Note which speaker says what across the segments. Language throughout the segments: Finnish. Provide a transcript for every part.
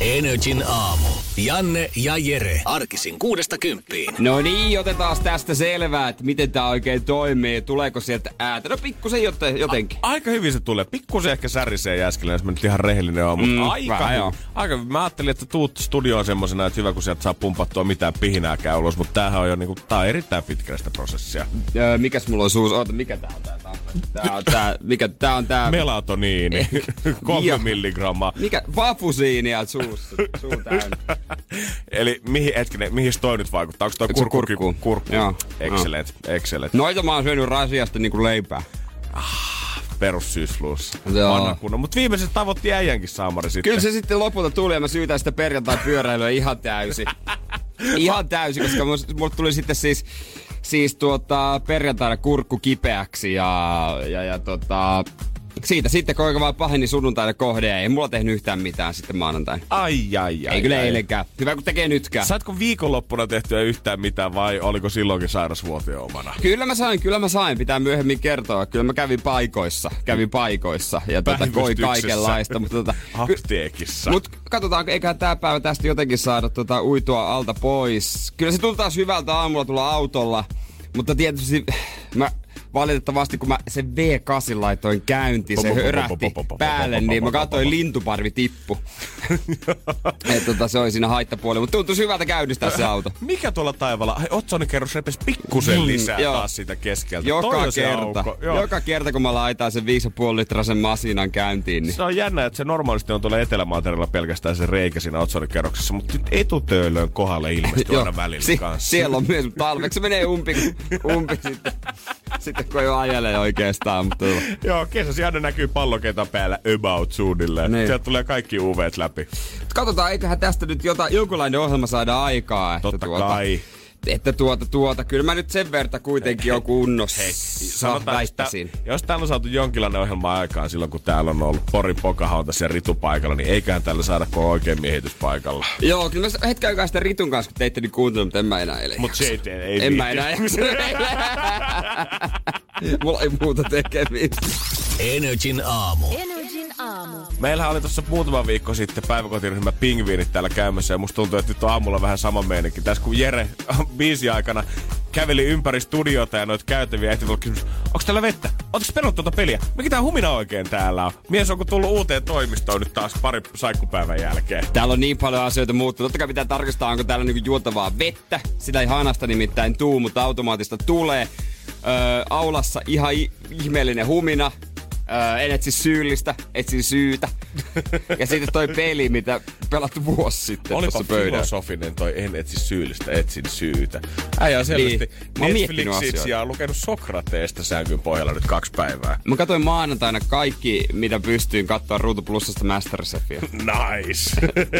Speaker 1: Energin aamu. Janne ja Jere. Arkisin kuudesta kymppiin.
Speaker 2: No niin, otetaan tästä selvää, että miten tämä oikein toimii. Tuleeko sieltä äätä? No pikkusen jotenkin.
Speaker 3: A- aika hyvin se tulee. Pikkusen ehkä särisee jäskellä, jos mä nyt ihan rehellinen oon. Mutta mm, aika, vähän, hyvin. aika hyvin. Mä ajattelin, että tuut studioon semmosena, että hyvä kun sieltä saa pumpattua mitään pihinääkään ulos. Mutta tämähän on jo niinku, tää on erittäin pitkästä prosessia.
Speaker 2: Öö, mikäs mulla on suus? Oota, mikä tää on tää? Tää on tää, mikä tää on tää?
Speaker 3: Melatoniini. Kolme milligrammaa.
Speaker 2: Mikä? Vafusiinia suussa. Suu täynnä.
Speaker 3: Eli mihin, hetkinen, mihin toi nyt vaikuttaa? Onko toi kurkku? Kurkku. kurkku.
Speaker 2: Joo.
Speaker 3: Excellent, excellent.
Speaker 2: Noita mä oon syönyt rasiasta niinku leipää.
Speaker 3: Ah, perussyysfluussa.
Speaker 2: Joo.
Speaker 3: Mutta viimeiset tavoitti äijänkin saamari sitten.
Speaker 2: Kyllä se sitten lopulta tuli ja mä syytän sitä perjantai pyöräilyä ihan täysin. ihan täysin, koska mulle tuli sitten siis siis tuota, perjantaina kurkku kipeäksi ja, ja, ja tota, siitä sitten koika vaan paheni sunnuntaina kohde ei mulla tehnyt yhtään mitään sitten maanantaina.
Speaker 3: Ai, ai, ai.
Speaker 2: Ei kyllä
Speaker 3: ai.
Speaker 2: eilenkään. Hyvä kun tekee nytkään.
Speaker 3: Saatko viikonloppuna tehtyä yhtään mitään vai oliko silloinkin sairasvuotio omana?
Speaker 2: Kyllä mä sain, kyllä mä sain. Pitää myöhemmin kertoa. Kyllä mä kävin paikoissa. Kävin paikoissa ja tota, koi kaikenlaista. Mutta tota,
Speaker 3: Apteekissa.
Speaker 2: Mutta katsotaan, eiköhän tää päivä tästä jotenkin saada tota, uitua alta pois. Kyllä se tuli taas hyvältä aamulla tulla autolla. Mutta tietysti mä valitettavasti kun mä sen V8 laitoin käyntiin, se hörähti päälle, niin mä katsoin lintuparvi tippu. että tota, se oli siinä haittapuoli, mutta tuntui hyvältä käynnistää se auto.
Speaker 3: Mikä tuolla taivaalla? Otsonin kerros repes pikkusen lisää mm, taas siitä keskeltä.
Speaker 2: Joka kerta. Joka kerta, kun mä laitan sen 5,5 litrasen masinan käyntiin. Niin...
Speaker 3: Se on jännä, että se normaalisti on tuolla Etelämantereella pelkästään se reikä siinä Otsonin kerroksessa, mutta nyt etutöölön kohdalle ilmestyy aina välillä si- kanssa.
Speaker 2: Siellä on myös, talveksi se menee umpi, umpi sitten. Sitten kun ei ajele oikeastaan. Mutta...
Speaker 3: Joo, kesäsi aina näkyy palloketa päällä about suunnilleen. Niin. Sieltä tulee kaikki UVt läpi.
Speaker 2: Katsotaan, eiköhän tästä nyt jota, jonkunlainen ohjelma saada aikaa.
Speaker 3: Että Totta
Speaker 2: tuota,
Speaker 3: kai
Speaker 2: että tuota, tuota, kyllä mä nyt sen verta kuitenkin on kunnossa. Hei, sanotaan, että
Speaker 3: jos täällä on saatu jonkinlainen ohjelma aikaan silloin, kun täällä on ollut Porin Pocahontas ja Ritu paikalla, niin eiköhän täällä saada kuin oikein miehitys paikalla.
Speaker 2: Joo, kyllä mä hetken aikaa sitä Ritun kanssa, kun teitte, niin kuuntelin, mutta en mä enää eilen
Speaker 3: Mutta se ei, ei, ei
Speaker 2: En mä enää Mulla ei muuta tekemistä.
Speaker 1: Energin aamu.
Speaker 4: Energin aamu.
Speaker 3: Meillähän oli tuossa muutama viikko sitten päiväkotiryhmä Pingviinit täällä käymässä ja musta tuntuu, että nyt on aamulla vähän sama meininki. Tässä kun Jere biisi aikana käveli ympäri studiota ja noita käytäviä ehti tulla kysymys, onko täällä vettä? Ootko pelannut tuota peliä? Mikä tää humina oikein täällä on? Mies on tullut uuteen toimistoon nyt taas pari saikkupäivän jälkeen.
Speaker 2: Täällä on niin paljon asioita muuttunut. Totta kai pitää tarkistaa, onko täällä niinku juotavaa vettä. Sitä ei hanasta nimittäin tuu, mutta automaattista tulee. Öö, aulassa ihan ihmeellinen humina. Öö, en etsi syyllistä, etsin syytä. ja sitten toi peli, mitä pelattu vuosi sitten
Speaker 3: Olipa filosofinen toi en etsi syyllistä, etsin syytä. Äijä on selvästi niin. Netflixit ja lukenut Sokrateesta sänkyn pohjalla nyt kaksi päivää.
Speaker 2: Mä katsoin maanantaina kaikki, mitä pystyin katsoa Ruutu Plusasta Masterchefia.
Speaker 3: Nice.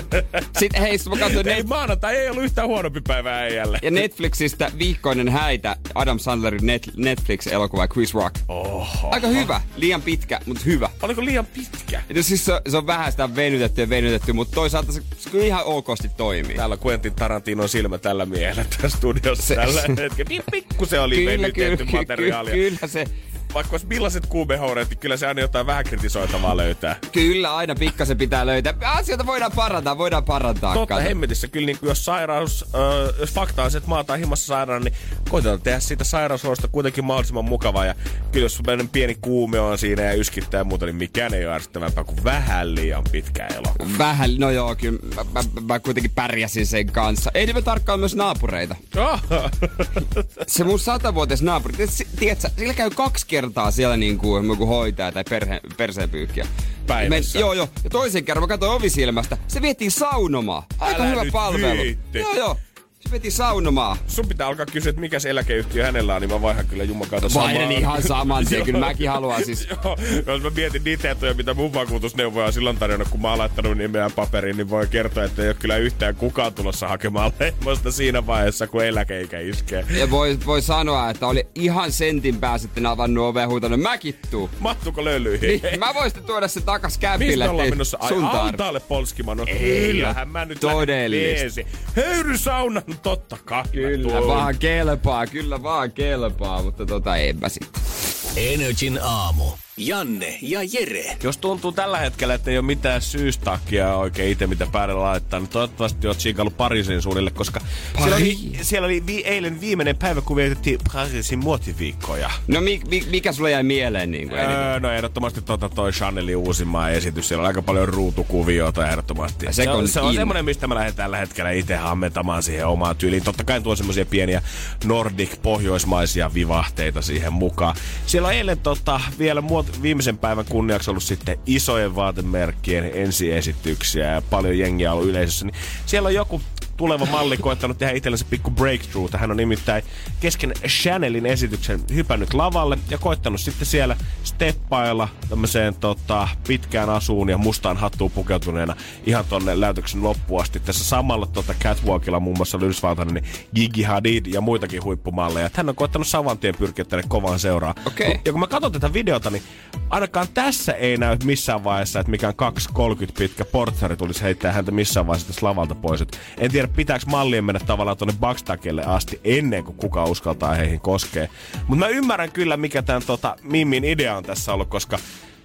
Speaker 2: sitten hei, mä katsoin...
Speaker 3: Ei, net... maanantai ei ollut yhtään huonompi päivä äijälle.
Speaker 2: Ja Netflixistä viikkoinen häitä Adam Sandlerin Net- Netflix-elokuva Chris Rock.
Speaker 3: Oho.
Speaker 2: Aika hyvä. Liian pitkä, mutta hyvä.
Speaker 3: Oliko liian pitkä?
Speaker 2: Ja siis se, se on vähän sitä venytetty ja venytetty, mutta toisaalta se, se kyllä ihan okosti toimii.
Speaker 3: Täällä Quentin Tarantino silmä tällä miehellä tässä studiossa se, tällä hetkellä. Pikku se oli
Speaker 2: kyllä,
Speaker 3: venytetty
Speaker 2: kyllä,
Speaker 3: materiaalia.
Speaker 2: Kyllä, kyllä se
Speaker 3: vaikka olisi millaiset kuumehoureet, niin kyllä se aina jotain vähän kritisoitavaa löytää.
Speaker 2: Kyllä, aina pikkasen pitää löytää. Asioita voidaan parantaa, voidaan parantaa.
Speaker 3: Totta kato. hemmetissä. Kyllä niin jos sairaus, äh, jos fakta on se, että maataan himassa sairaan, niin koitetaan tehdä siitä sairausolosta kuitenkin mahdollisimman mukavaa. Ja kyllä jos pieni kuume on siinä ja yskittää ja muuta, niin mikään ei ole ärsyttävämpää kuin vähän liian pitkä elokuva.
Speaker 2: Vähän, no joo, kyllä mä, mä, mä kuitenkin pärjäsin sen kanssa. Ei me tarkkaan myös naapureita. se mun satavuotias naapuri, tiedätkö, sillä käy kaksi kertaa siellä niin kuin joku hoitaja tai perhe, perseenpyykkiä.
Speaker 3: Päivässä.
Speaker 2: Men, joo, joo. Ja toisen kerran mä katsoin ovisilmästä. Se vietiin saunomaan. Aika
Speaker 3: Älä
Speaker 2: hyvä palvelu.
Speaker 3: Viitti.
Speaker 2: Joo, joo. Veti saunomaan.
Speaker 3: Sun pitää alkaa kysyä, että mikä se eläkeyhtiö hänellä on, niin mä vaihan kyllä jumakauta samaa.
Speaker 2: Vaihan ihan saman tien, kyllä mäkin haluan siis.
Speaker 3: Joo, jos mä mietin niitä etuja, mitä mun vakuutusneuvoja on silloin tarjonnut, kun mä oon laittanut nimeä paperiin, niin voi kertoa, että ei ole kyllä yhtään kukaan tulossa hakemaan leimosta siinä vaiheessa, kun eläkeikä iskee.
Speaker 2: Ja voi, voi sanoa, että oli ihan sentin päässä sitten avannut ovea ja huutanut, mäkin tuu.
Speaker 3: Mahtuuko löylyihin?
Speaker 2: Niin, mä voin sitten tuoda se takas
Speaker 3: Mistä
Speaker 2: kämpille.
Speaker 3: ollaan menossa? Ai altaalle polskimaan. No,
Speaker 2: Ei
Speaker 3: mä nyt
Speaker 2: todellista.
Speaker 3: Höyrysauna, totta kai.
Speaker 2: Kyllä
Speaker 3: tuun.
Speaker 2: vaan kelpaa, kyllä vaan kelpaa, mutta tota en mä sitten.
Speaker 1: Energin aamu. Janne ja Jere.
Speaker 3: Jos tuntuu tällä hetkellä, että ei ole mitään syystakkia oikein itse, mitä päälle laittaa, niin toivottavasti oot siikailu Pariisin suunnille, koska siellä oli, siellä oli vi- eilen viimeinen päivä, kun vietettiin Pariisin muotiviikkoja.
Speaker 2: No mi, mi, mikä sulle jäi mieleen niin kuin
Speaker 3: Öö, no ehdottomasti tota toi Chanelin uusimman esitys. Siellä on aika paljon ruutukuviota ehdottomasti. Se,
Speaker 2: se
Speaker 3: on, se on
Speaker 2: in.
Speaker 3: semmoinen, mistä mä lähden tällä hetkellä itse hammentamaan siihen omaan tyyliin. Totta kai tuo semmoisia pieniä Nordic pohjoismaisia vivahteita siihen mukaan. Siellä on eilen tota, vielä muot, viimeisen päivän kunniaksi ollut sitten isojen vaatemerkkien ensiesityksiä ja paljon jengiä ollut yleisössä. Niin siellä on joku tuleva malli koettanut tehdä itsellensä pikku breakthrough. Hän on nimittäin kesken Chanelin esityksen hypännyt lavalle ja koettanut sitten siellä steppailla tämmöiseen tota, pitkään asuun ja mustaan hattuun pukeutuneena ihan tonne läytöksen loppuun asti. Tässä samalla tota catwalkilla muun muassa oli Yhdysvaltainen niin Gigi Hadid ja muitakin huippumalleja. Hän on koettanut saman tien pyrkiä tänne kovaan seuraan.
Speaker 2: Okei.
Speaker 3: Ja kun mä katson tätä videota, niin ainakaan tässä ei näy missään vaiheessa, että mikään 2,30 pitkä portsari tulisi heittää häntä missään vaiheessa lavalta pois. Et en tiedä, pitääkö mallien mennä tavallaan tuonne backstakelle asti ennen kuin kuka uskaltaa heihin koskee. Mutta mä ymmärrän kyllä, mikä tämän tota, Mimmin idea on tässä ollut, koska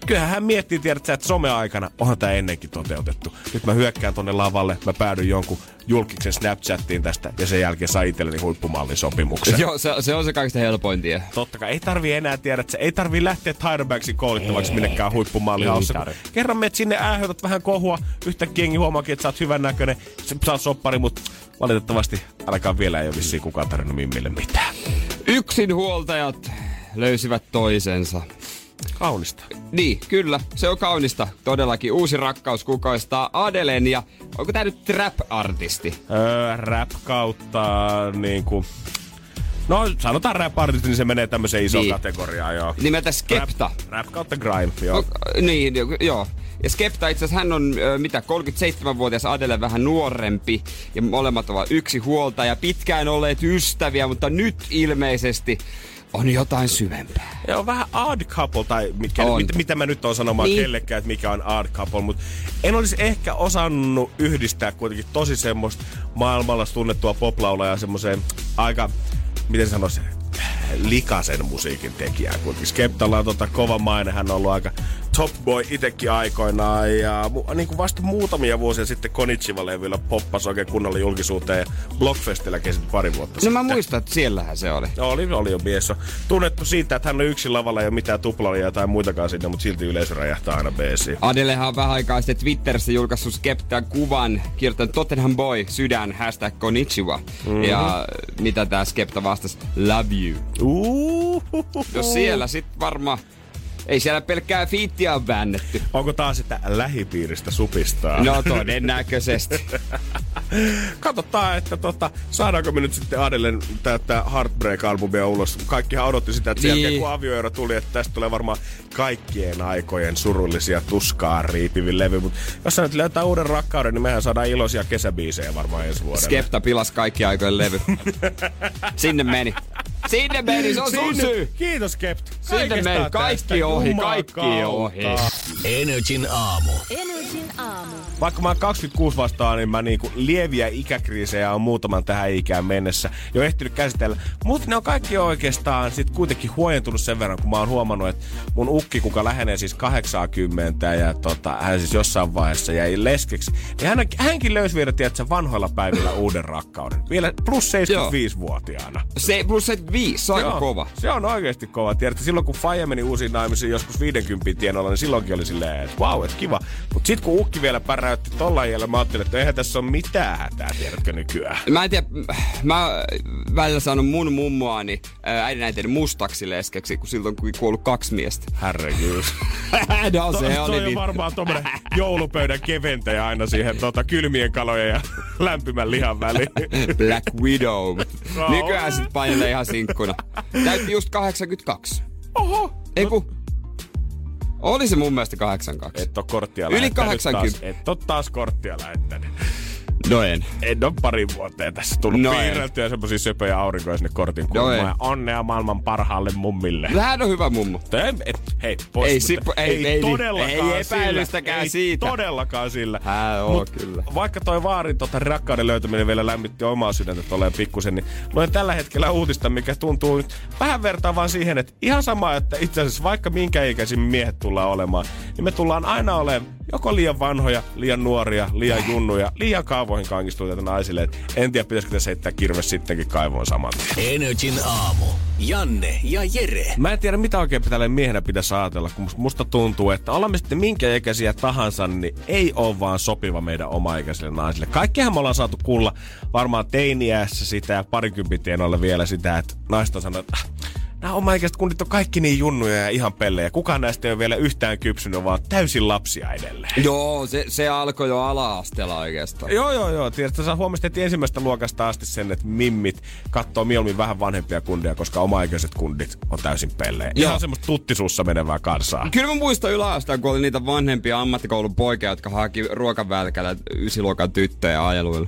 Speaker 3: Kyllähän hän miettii, tiedät sä, että some-aikana onhan tämä ennenkin toteutettu. Nyt mä hyökkään tonne lavalle, mä päädyin jonkun julkiksen Snapchattiin tästä ja sen jälkeen saa itselleni huippumallin sopimuksen.
Speaker 2: Joo, se, se on se kaikista helpoin tie.
Speaker 3: Totta kai, ei tarvi enää tiedä, että se ei tarvi lähteä Tyra Banksin kouluttavaksi
Speaker 2: Ei,
Speaker 3: minnekään huippumallihaussa. Kerran meet sinne ähötät vähän kohua, yhtäkkiä jengi huomaakin, että sä oot hyvän näköinen, sä saat soppari, mutta valitettavasti ainakaan vielä ei ole vissiin kukaan tarjonnut Mimmille mitään.
Speaker 2: Yksinhuoltajat löysivät toisensa.
Speaker 3: Kaunista.
Speaker 2: Niin, kyllä, se on kaunista. Todellakin uusi rakkaus kukoistaa Adelen ja onko tää nyt trap-artisti?
Speaker 3: Öö, rap kautta niinku... No sanotaan rap artisti, niin se menee tämmöiseen isoon
Speaker 2: Niin.
Speaker 3: kategoriaan, joo.
Speaker 2: Nimeltä Skepta.
Speaker 3: Rap, rap kautta grime, joo.
Speaker 2: No, niin, jo- joo. Ja Skepta itse asiassa hän on, ö, mitä, 37-vuotias Adele vähän nuorempi. Ja molemmat ovat yksi huolta ja pitkään olleet ystäviä, mutta nyt ilmeisesti on jotain syvempää.
Speaker 3: Joo, vähän odd couple, tai mikä,
Speaker 2: On.
Speaker 3: mit, mitä mä nyt on sanomaan niin.
Speaker 2: Niin.
Speaker 3: kellekään, että mikä on odd couple, mutta en olisi ehkä osannut yhdistää kuitenkin tosi semmoista maailmalla tunnettua poplaulajaa semmoiseen aika, miten sanoisin, likasen musiikin tekijää. Kuitenkin Skeptalla on tota kova maine, hän on ollut aika top boy itekin aikoinaan ja niin kuin vasta muutamia vuosia sitten Konichiva-levyllä poppasi oikein kunnolla julkisuuteen ja Blockfestillä kesti pari vuotta
Speaker 2: No
Speaker 3: sitten.
Speaker 2: mä muistan, että siellähän se oli.
Speaker 3: No, oli, oli jo Bieso. Tunnettu siitä, että hän on yksin lavalla ja mitään tuplalia tai muitakaan sinne, mutta silti yleisö räjähtää aina beesiin.
Speaker 2: Adelehan on vähän aikaa sitten Twitterissä julkaissut Skeptan kuvan, kirjoittanut Tottenham Boy, sydän, hashtag Konnichiwa. Mm-hmm. Ja mitä tää Skepta vastasi? Love you.
Speaker 3: Uhuhuhu.
Speaker 2: Jos siellä sit varmaan, ei siellä pelkkää fiittiä on väännetty.
Speaker 3: Onko taas sitä lähipiiristä supistaa?
Speaker 2: No todennäköisesti.
Speaker 3: Katsotaan, että tota, saadaanko me nyt sitten Adelen tätä Heartbreak-albumia ulos. Kaikkihan odotti sitä, että sen
Speaker 2: Niin.
Speaker 3: jälkeen kun avioero tuli, että tästä tulee varmaan kaikkien aikojen surullisia tuskaa riipivin levy. Mutta jos sä nyt löytää uuden rakkauden, niin mehän saadaan iloisia kesäbiisejä varmaan ensi vuodelle.
Speaker 2: Skepta pilas kaikki aikojen levy. Sinne meni. Sinne meni, se on sun syy.
Speaker 3: Kiitos Kept.
Speaker 2: Sinne meni.
Speaker 3: tästä.
Speaker 2: Kaikki ohi, kaikki ohi.
Speaker 1: Energin aamu.
Speaker 4: Energin aamu.
Speaker 3: Vaikka mä oon 26 vastaan, niin mä niinku lieviä ikäkriisejä on muutaman tähän ikään mennessä jo ehtinyt käsitellä. Mutta ne on kaikki oikeastaan sit kuitenkin huojentunut sen verran, kun mä oon huomannut, että mun ukki, kuka lähenee siis 80 ja tota, hän siis jossain vaiheessa jäi leskeksi, niin hän, hänkin löysi vielä, tiedätkö, vanhoilla päivillä uuden rakkauden. Vielä plus 75-vuotiaana.
Speaker 2: Se plus 75, se on
Speaker 3: Joo,
Speaker 2: kova.
Speaker 3: Se on oikeasti kova. Tiedätkö, silloin kun Faija meni uusiin naimisiin joskus 50 tienoilla, niin silloinkin oli silleen, että vau, wow, että kiva. Mutta sitten kun ukki vielä pärräytti näytti tolla jäljellä. Mä ajattelin, että eihän tässä ole mitään hätää, tiedätkö nykyään.
Speaker 2: Mä en tiedä, mä välillä saanut mun mummoani äidin äitini mustaksi leskeksi, kun siltä on kuollut kaksi miestä.
Speaker 3: Herregud.
Speaker 2: no se
Speaker 3: to,
Speaker 2: oli
Speaker 3: toi
Speaker 2: niin.
Speaker 3: on varmaan tommonen joulupöydän keventäjä aina siihen tota, kylmien kalojen ja lämpimän lihan väliin.
Speaker 2: Black Widow.
Speaker 3: No.
Speaker 2: Nykyään sit painelee ihan sinkkuna. Täytti just 82.
Speaker 3: Oho!
Speaker 2: Ei ku... Oli se mun mielestä 82.
Speaker 3: Et oo korttia
Speaker 2: Yli
Speaker 3: lähettänyt
Speaker 2: 80.
Speaker 3: Taas. Et oo taas korttia lähettänyt.
Speaker 2: No en.
Speaker 3: En ole parin vuoteen tässä tullut
Speaker 2: No
Speaker 3: no piirreltyä semmosia söpöjä aurinkoja sinne kortin
Speaker 2: No
Speaker 3: kulmaan. ja onnea maailman parhaalle mummille.
Speaker 2: Hän on hyvä mummo.
Speaker 3: Et, et, hei, pois.
Speaker 2: Ei sippo- ei-
Speaker 3: ei,
Speaker 2: ei-
Speaker 3: todellakaan
Speaker 2: ei epäilystäkään
Speaker 3: sillä.
Speaker 2: siitä.
Speaker 3: Ei todellakaan sillä.
Speaker 2: Hän on kyllä.
Speaker 3: Vaikka toi vaarin tota rakkauden löytäminen vielä lämmitti omaa sydäntä tolleen pikkusen, niin luen tällä hetkellä uutista, mikä tuntuu nyt vähän vertaa vaan siihen, että ihan sama, että itse asiassa vaikka minkä ikäisiä miehet tullaan olemaan, niin me tullaan aina olemaan joko liian vanhoja, liian nuoria, liian junnuja, liian kaavoihin kangistuneita naisille. Et en tiedä, pitäisikö tässä heittää kirves sittenkin kaivoon saman tien.
Speaker 1: Energin aamu. Janne ja Jere.
Speaker 3: Mä en tiedä, mitä oikein tälle miehenä pitäisi ajatella, kun must- musta tuntuu, että olemme sitten minkä ikäisiä tahansa, niin ei ole vaan sopiva meidän oma-ikäisille naisille. Kaikkihan me ollaan saatu kuulla varmaan teiniässä sitä ja parikympitienoilla vielä sitä, että naista sanoo, että "Ah, nämä oma-ikäiset kundit on kaikki niin junnuja ja ihan pellejä. Kukaan näistä ei ole vielä yhtään kypsynyt, vaan täysin lapsia edelleen.
Speaker 2: Joo, se, se alkoi jo ala-asteella oikeastaan.
Speaker 3: Joo, joo, joo. Tiedätkö, sä huomasit heti ensimmäistä luokasta asti sen, että mimmit katsoo mieluummin vähän vanhempia kundia, koska oma-ikäiset kundit on täysin pellejä.
Speaker 2: Joo.
Speaker 3: Ihan semmoista tuttisuussa menevää kansaa.
Speaker 2: Kyllä mä muistan yläasteen, kun oli niitä vanhempia ammattikoulun poikia, jotka haki ruokavälkällä ysiluokan tyttöjä ajeluilla.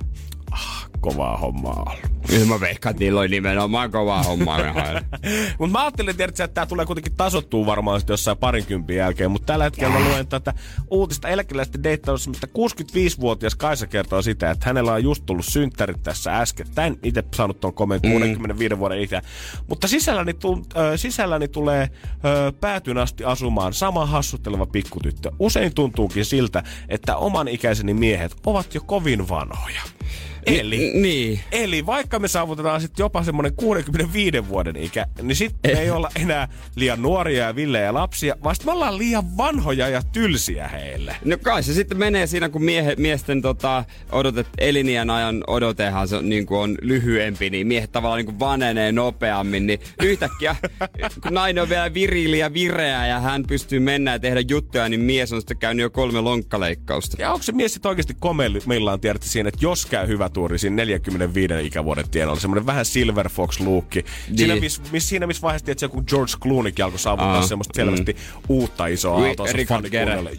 Speaker 3: Kovaa hommaa ollut.
Speaker 2: Kyllä mä veikkaan, että niillä oli nimenomaan kovaa hommaa.
Speaker 3: Mutta mä ajattelin, tiedätkö, että tämä tulee kuitenkin tasottuu varmaan sitten jossain parinkympin jälkeen. Mutta tällä hetkellä mä luen tätä uutista eläkeläisten deittausta, mistä 65-vuotias Kaisa kertoo sitä, että hänellä on just tullut synttärit tässä äskettäin. Itse saanut tuon komen 65 vuoden ikää. Mutta sisälläni, tu, äh, sisälläni tulee äh, päätyn asti asumaan sama hassutteleva pikkutyttö. Usein tuntuukin siltä, että oman ikäiseni miehet ovat jo kovin vanhoja. Eli,
Speaker 2: niin.
Speaker 3: Eli vaikka me saavutetaan sitten jopa semmoinen 65 vuoden ikä, niin sitten me ei olla enää liian nuoria ja villejä lapsia, vaan me ollaan liian vanhoja ja tylsiä heille.
Speaker 2: No kai se sitten menee siinä, kun miehe, miesten tota, odotet, elinien ajan odotehan se on, niin kuin on lyhyempi, niin miehet tavallaan niin kuin vanenee nopeammin, niin yhtäkkiä, kun nainen on vielä virili ja vireä ja hän pystyy mennä ja tehdä juttuja, niin mies on sitten käynyt jo kolme lonkkaleikkausta.
Speaker 3: Ja onko se mies sitten oikeasti meillä tiedätte siinä, että jos käy hyvä tuuri siinä 45 ikävuoden tienoilla, semmoinen vähän Silver Fox luukki.
Speaker 2: Niin.
Speaker 3: Siinä, miss, miss, siinä missä vaiheessa, että kun George Clooneykin alkoi saavuttaa
Speaker 2: Aa,
Speaker 3: semmoista selvästi uutta isoa
Speaker 2: Ri-
Speaker 3: autoa.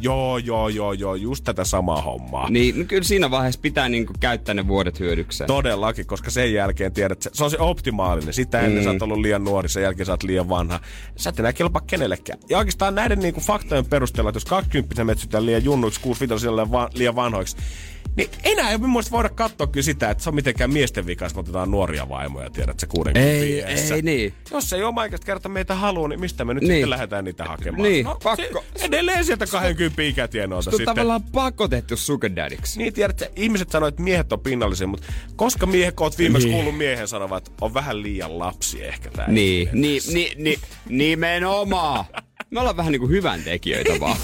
Speaker 3: Joo, joo, joo, joo, just tätä samaa hommaa.
Speaker 2: Niin no kyllä siinä vaiheessa pitää niin kuin käyttää ne vuodet hyödykseen.
Speaker 3: Todellakin, koska sen jälkeen tiedät, se, se on se optimaalinen. Sitä ennen mm. sä oot ollut liian nuori, sen jälkeen sä oot liian vanha. Sä et enää kelpaa kenellekään. Ja oikeastaan näiden niinku faktojen perusteella, että jos 20 metsytään liian junnuiksi, 65 va- liian vanhoiksi, niin enää ei mun voida katsoa kyllä sitä, että se on mitenkään miesten vika, jos me otetaan nuoria vaimoja, tiedät sä 60
Speaker 2: Ei,
Speaker 3: iässä.
Speaker 2: ei niin.
Speaker 3: Jos ei oma kerta meitä halua, niin mistä me nyt
Speaker 2: Niin.
Speaker 3: sitten lähdetään niitä hakemaan?
Speaker 2: Niin,
Speaker 3: no,
Speaker 2: pakko.
Speaker 3: Se, edelleen sieltä 20 ikätienoilta
Speaker 2: Kun
Speaker 3: sitten.
Speaker 2: tavallaan pakotettu sugar daddyksi.
Speaker 3: Niin tiedät, että ihmiset sanoo, että miehet on pinnallisia, mutta koska miehet, kun oot viimeksi
Speaker 2: Niin.
Speaker 3: kuullut miehen sanovat, että on vähän liian lapsi ehkä tää.
Speaker 2: Niin, niin, niin, niin, nimenomaan. Me ollaan vähän niinku hyvän tekijöitä vaan.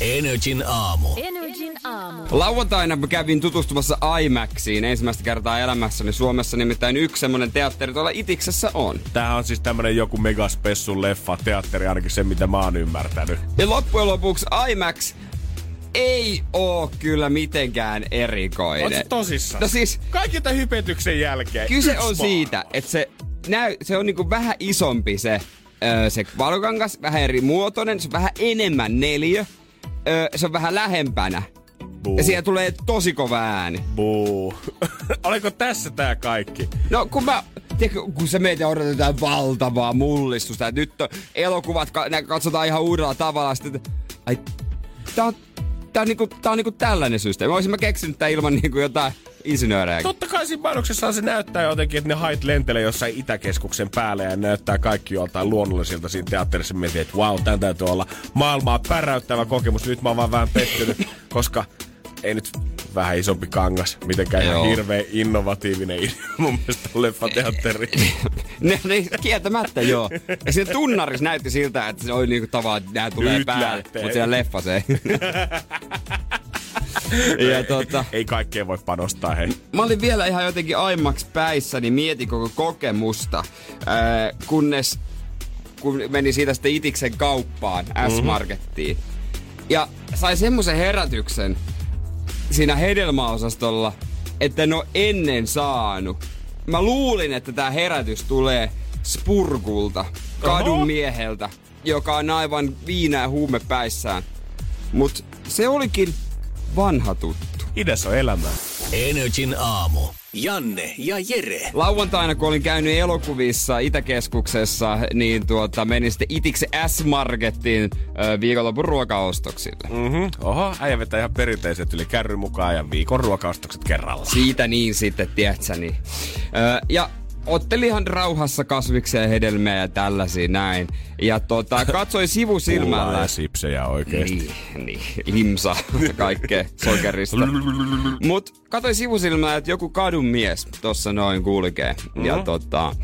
Speaker 1: Energin aamu.
Speaker 4: Energin aamu.
Speaker 2: Lauantaina mä kävin tutustumassa IMAXiin ensimmäistä kertaa elämässäni Suomessa, nimittäin yksi semmonen teatteri tuolla Itiksessä on.
Speaker 3: Tää on siis tämmönen joku megaspessun leffa, teatteri ainakin se, mitä mä oon ymmärtänyt.
Speaker 2: Ja loppujen lopuksi IMAX ei oo kyllä mitenkään erikoinen.
Speaker 3: Oot tosissaan?
Speaker 2: No siis,
Speaker 3: Kaikki tämän hypetyksen jälkeen.
Speaker 2: kyse on
Speaker 3: vaan.
Speaker 2: siitä, että se, näy, se on niinku vähän isompi se, ö, se valokangas, vähän eri muotoinen, se on vähän enemmän neliö, ö, se on vähän lähempänä.
Speaker 3: Buu.
Speaker 2: Ja siellä tulee tosi kova ääni.
Speaker 3: Buu. Oliko tässä tää kaikki?
Speaker 2: No kun mä, tiedätkö, kun se meitä odotetaan valtavaa mullistusta, että nyt on elokuvat katsotaan ihan uudella tavalla, sitten, ai, tää on, tää on, niinku, tää on niinku tällainen systeemi. Olisin mä keksinyt tää ilman niinku jotain insinöörejä.
Speaker 3: Totta kai siinä mainoksessa se näyttää jotenkin, että ne hait lentelee jossain Itäkeskuksen päälle ja näyttää kaikki joltain luonnollisilta siinä teatterissa. Mietin, että wow, tän täytyy olla maailmaa päräyttävä kokemus. Nyt mä oon vaan vähän pettynyt, koska ei nyt vähän isompi kangas, mitenkään ihan hirveän innovatiivinen idea mun mielestä leffateatteri.
Speaker 2: Ne, ne, kieltämättä joo. Ja siinä tunnaris näytti siltä, että se oli niinku tavallaan, että nää tulee
Speaker 3: Nyt
Speaker 2: päälle.
Speaker 3: lähtee.
Speaker 2: Mutta siellä leffa se ei. ja tota,
Speaker 3: Ei kaikkeen voi panostaa, hei.
Speaker 2: mä olin vielä ihan jotenkin aimmaks päissä, niin mietin koko kokemusta, ää, kunnes kun meni siitä sitten Itiksen kauppaan, S-Markettiin. Ja sai semmoisen herätyksen siinä hedelmäosastolla, että en ole ennen saanut. Mä luulin, että tämä herätys tulee Spurgulta, kadun mieheltä, joka on aivan viinää huume päissään. Mut se olikin vanha tuttu.
Speaker 3: Idässä on elämää.
Speaker 1: Energin aamu. Janne ja Jere.
Speaker 2: Lauantaina, kun olin käynyt elokuvissa Itäkeskuksessa, niin tuota, menin sitten itse S-Markettiin ö, viikonlopun ruokaostoksille.
Speaker 3: Mhm. Oho, äijä vetää ihan perinteiset yli kärry mukaan ja viikon ruokaostokset kerralla.
Speaker 2: Siitä niin sitten, tiedätkö, niin. Ö, ja ottelin ihan rauhassa kasviksia ja hedelmiä ja tällaisia näin. Ja tota,
Speaker 3: Pullaa
Speaker 2: sivusilmällä.
Speaker 3: ja sipsejä oikeesti.
Speaker 2: Niin, niin, limsa, kaikkea sokerista. Mut katsoin sivusilmällä, että joku kadun mies tossa noin kulkee. Ja tota,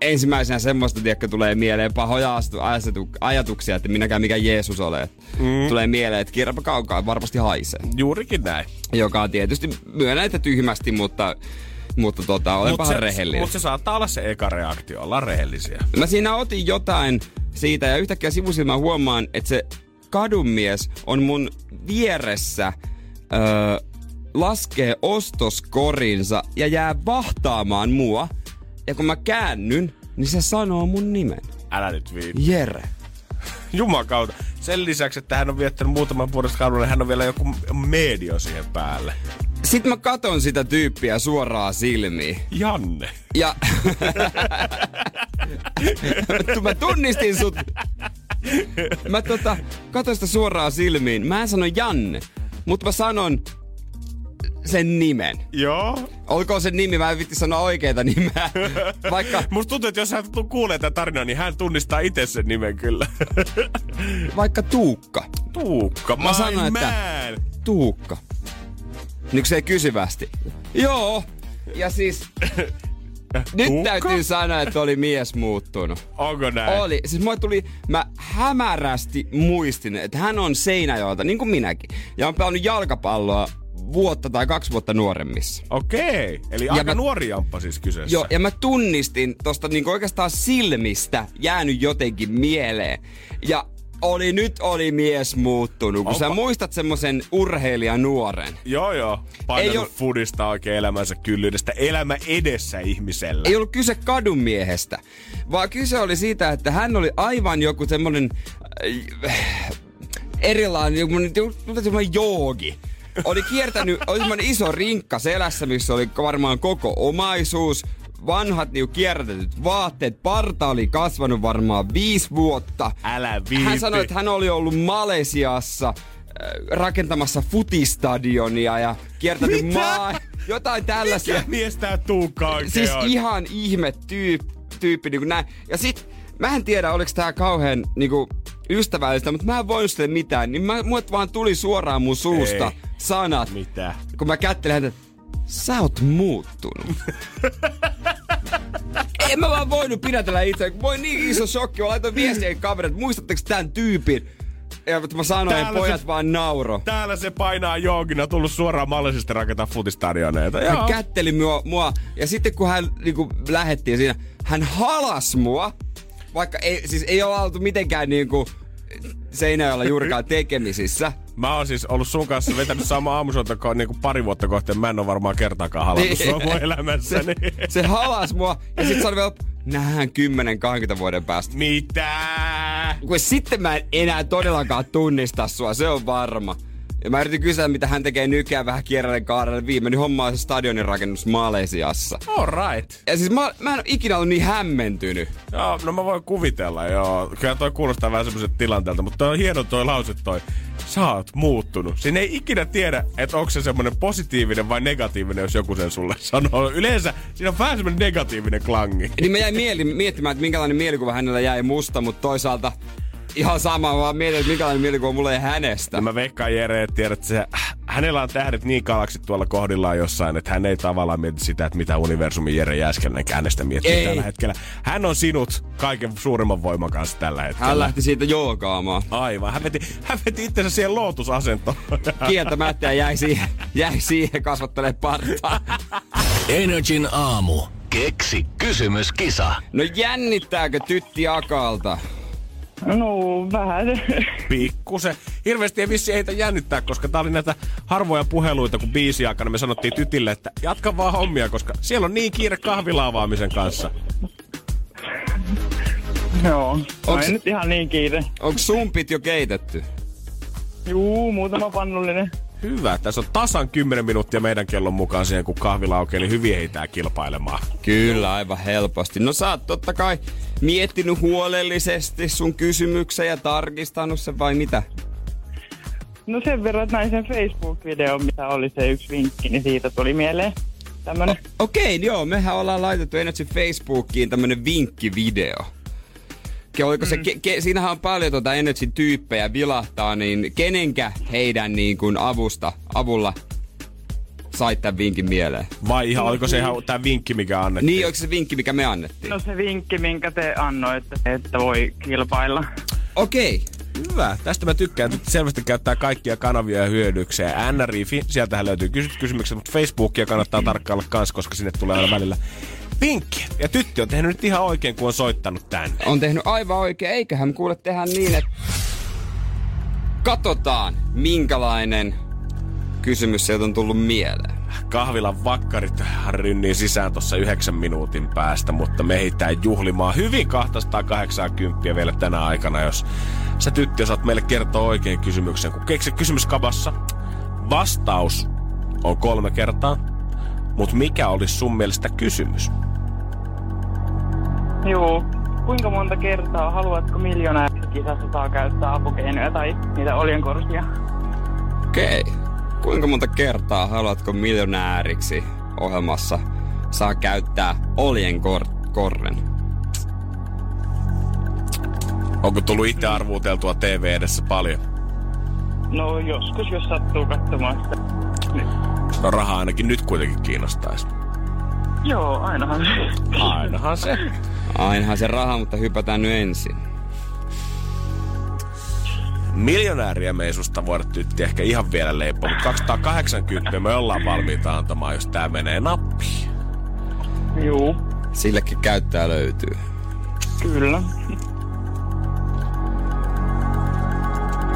Speaker 2: ensimmäisenä semmoista, tiedätkö, tulee mieleen pahoja astu, asetu, ajatuksia, että minäkään mikä Jeesus ole. Mm. Tulee mieleen, että kierräpä kaukaa, varmasti haisee.
Speaker 3: Juurikin näin.
Speaker 2: Joka on tietysti myönnän, että tyhmästi, mutta, mutta tota, olenpahan
Speaker 3: se,
Speaker 2: rehellinen.
Speaker 3: mut se saattaa olla se eka reaktio, ollaan rehellisiä.
Speaker 2: Mä siinä otin jotain siitä ja yhtäkkiä sivusilmä huomaan, että se kadunmies on mun vieressä öö, laskee ostoskorinsa ja jää vahtaamaan mua. Ja kun mä käännyn, niin se sanoo mun nimen.
Speaker 3: Älä nyt viitti.
Speaker 2: Jere.
Speaker 3: Jumakauta. Sen lisäksi, että hän on viettänyt muutaman vuoden kadulla, niin hän on vielä joku medio siihen päälle.
Speaker 2: Sitten mä katon sitä tyyppiä suoraan silmiin.
Speaker 3: Janne.
Speaker 2: Ja mä tunnistin sut. Mä tota, katsoin sitä suoraan silmiin. Mä en sano Janne, mutta mä sanon sen nimen.
Speaker 3: Joo.
Speaker 2: Olkoon sen nimi, mä en vitti sanoa oikeita nimeä. Vaikka,
Speaker 3: Musta tuntuu, että jos hän kuulee tätä tarinaa, niin hän tunnistaa itse sen nimen kyllä.
Speaker 2: vaikka Tuukka.
Speaker 3: Tuukka,
Speaker 2: Mä sanoin,
Speaker 3: my
Speaker 2: että-
Speaker 3: man.
Speaker 2: Tuukka. Niin se kysyvästi. Joo. Ja siis, nyt
Speaker 3: Tuukka?
Speaker 2: täytyy sanoa, että oli mies muuttunut.
Speaker 3: Onko näin?
Speaker 2: Oli. Siis mulle tuli, mä hämärästi muistin, että hän on Seinäjoelta, niin kuin minäkin. Ja on pelannut jalkapalloa vuotta tai kaksi vuotta nuoremmissa.
Speaker 3: Okei. Eli aika
Speaker 2: mä-
Speaker 3: nuori jamppa siis kyseessä.
Speaker 2: Joo, ja mä tunnistin tosta niinku oikeastaan silmistä jäänyt jotenkin mieleen. Ja oli nyt oli mies muuttunut, kun
Speaker 3: Onpa-
Speaker 2: sä muistat semmosen urheilijan nuoren.
Speaker 3: Joo, joo. Painanut
Speaker 2: Ei oo-
Speaker 3: fudista oikein elämänsä kyllyydestä. Elämä edessä ihmisellä.
Speaker 2: Ei ollut kyse kadunmiehestä, vaan kyse oli siitä, että hän oli aivan joku semmonen äh, erilainen, joku, joku semmonen joogi. Oli kiertänyt, oli semmonen iso rinkka selässä, missä oli varmaan koko omaisuus, vanhat niinku kierrätetyt vaatteet, parta oli kasvanut varmaan viisi vuotta.
Speaker 3: Älä viitti.
Speaker 2: Hän sanoi, että hän oli ollut Malesiassa äh, rakentamassa futistadionia ja kiertänyt
Speaker 3: Mitä?
Speaker 2: maa... Jotain tällaisia.
Speaker 3: Mikä mies tää
Speaker 2: Siis ihan ihme tyyp, tyyppi niin näin. Ja sit, mä en tiedä oliko tää kauhean niinku, ystävällistä, mutta mä en voinut sille mitään. Niin mä, mulle vaan tuli suoraan mun suusta
Speaker 3: Ei.
Speaker 2: sanat,
Speaker 3: Mitä?
Speaker 2: kun mä kättelin häntä, sä oot muuttunut. en mä vaan voinut pidätellä itse. Voi niin iso shokki, mä laitoin viestiä kavereille, että muistatteko tämän tyypin? Ja mä sanoin,
Speaker 3: Täällä
Speaker 2: että pojat
Speaker 3: se-
Speaker 2: vaan nauro.
Speaker 3: Täällä se painaa joogina, tullut suoraan mallisesta rakentaa futistadioneita.
Speaker 2: Hän
Speaker 3: Joo.
Speaker 2: kätteli mua, mua ja sitten kun hän niinku, lähettiin siinä, hän halas mua, vaikka ei, siis ei ole oltu mitenkään niinku, Seinäjoella juurikaan tekemisissä.
Speaker 3: Mä oon siis ollut sun kanssa vetänyt sama aamusuota ko- niinku pari vuotta kohti. Mä en oo varmaan kertaakaan halannut
Speaker 2: Niin.
Speaker 3: sua mun elämässäni.
Speaker 2: Se halas mua ja sitten se oli vielä, nähdään 10-20 vuoden päästä.
Speaker 3: Mitä?
Speaker 2: Kun sitten mä en enää todellakaan tunnista sua, se on varma. Ja mä yritin kysyä, mitä hän tekee nykyään vähän kierrelle kaarelle. Viimeinen homma on se stadionin rakennus Malesiassa.
Speaker 3: All right.
Speaker 2: Ja siis mä, mä en ole ikinä ollut niin hämmentynyt.
Speaker 3: Joo, no mä voin kuvitella, joo. Kyllä toi kuulostaa vähän semmoiselta tilanteelta, mutta toi on hieno toi lause toi. Sä oot muuttunut. Siinä ei ikinä tiedä, että onko se semmoinen positiivinen vai negatiivinen, jos joku sen sulle sanoo. Yleensä siinä on vähän semmoinen negatiivinen klangi.
Speaker 2: Niin mä jäin mieli, miettimään, että minkälainen mielikuva hänellä jäi musta, mutta toisaalta ihan sama, vaan mietin, että minkälainen mielikuva mulle ei hänestä.
Speaker 3: Ja mä veikkaan Jere, että tiedät, että se, hänellä on tähdet niin kalaksit tuolla kohdillaan jossain, että hän ei tavallaan mieti sitä, että mitä universumin Jere Jääskeläinen hänestä miettii
Speaker 2: Ei.
Speaker 3: tällä hetkellä. Hän on sinut kaiken suurimman voiman kanssa tällä hetkellä.
Speaker 2: Hän lähti siitä joogaamaan.
Speaker 3: Aivan. Hän veti, hän veti itsensä siihen lootusasentoon.
Speaker 2: Kieltämättä ja jäi siihen, jäi siihen kasvattelee partaa.
Speaker 1: Energin aamu. Keksi kysymyskisa.
Speaker 2: No jännittääkö tytti Akalta?
Speaker 4: No vähän.
Speaker 3: Pikkusen. Hirveästi ei vissi heitä jännittää, koska tää oli näitä harvoja puheluita, kun biisi aikana me sanottiin tytille, että jatka vaan hommia, koska siellä on niin kiire kahvilaavaamisen kanssa.
Speaker 4: Joo.
Speaker 2: Onks-
Speaker 4: Onks... Ei nyt ihan niin kiire.
Speaker 2: Onko sumpit jo keitetty?
Speaker 4: Juu, muutama pannullinen.
Speaker 3: Hyvä. Tässä on tasan 10 minuuttia meidän kellon mukaan siihen, kun kahvila aukeaa, eli hyvin heitää kilpailemaan.
Speaker 2: Kyllä, aivan helposti. No sä oot totta kai miettinyt huolellisesti sun kysymyksen ja tarkistanut sen vai mitä?
Speaker 4: No sen verran, että näin sen Facebook-videon, mitä oli se yksi vinkki, niin siitä tuli mieleen tämmönen.
Speaker 2: O- Okei, okay, joo, mehän ollaan laitettu Energy Facebookiin tämmönen vinkkivideo. Ke, oliko se, ke, ke, siinähän on paljon tuota Energyn tyyppejä vilahtaa, niin kenenkä heidän niin kuin avusta, avulla sait tämän vinkin mieleen?
Speaker 3: Vai ihan, oliko se ihan tämä vinkki, mikä annettiin?
Speaker 2: Niin, onko se vinkki, mikä me annettiin?
Speaker 4: No se vinkki, minkä te annoitte, että voi kilpailla.
Speaker 2: Okei. Okay.
Speaker 3: Hyvä. Tästä mä tykkään. Tytti selvästi käyttää kaikkia kanavia ja hyödykseen. NRI, sieltähän löytyy kysyt kysymykset, mutta Facebookia kannattaa tarkkailla kans, koska sinne tulee aina välillä vinkki. Ja tytti on tehnyt nyt ihan oikein, kun on soittanut tänne.
Speaker 2: On tehnyt aivan oikein. Eiköhän kuule tehdä niin, että katsotaan, minkälainen kysymys sieltä on tullut mieleen.
Speaker 3: Kahvilan vakkarit rynnii sisään tuossa yhdeksän minuutin päästä, mutta me ehditään juhlimaan hyvin 280 vielä tänä aikana, jos sä tytti osaat meille kertoa oikein kysymyksen. Kun keksi kysymyskabassa, vastaus on kolme kertaa, mutta mikä olisi sun mielestä kysymys?
Speaker 4: Juu. Kuinka monta kertaa haluatko miljonäärikisassa saa käyttää apukeinoja tai niitä oljenkorsia?
Speaker 2: Okei. Okay. Kuinka monta kertaa haluatko miljonääriksi ohjelmassa saa käyttää oljenkorren?
Speaker 3: Onko tullut itse arvuuteltua TV edessä paljon?
Speaker 4: No joskus, jos sattuu katsomaan sitä. Niin.
Speaker 3: No raha ainakin nyt kuitenkin kiinnostaisi.
Speaker 4: Joo, ainahan.
Speaker 3: Ainahan se.
Speaker 2: Ainahan se raha, mutta hypätään nyt ensin.
Speaker 3: Miljonääriä me ei susta voida tytti ehkä ihan vielä leipoa, mutta 280 me ollaan valmiita antamaan, jos tää menee nappiin.
Speaker 4: Juu,
Speaker 2: Sillekin käyttää löytyy.
Speaker 4: kyllä.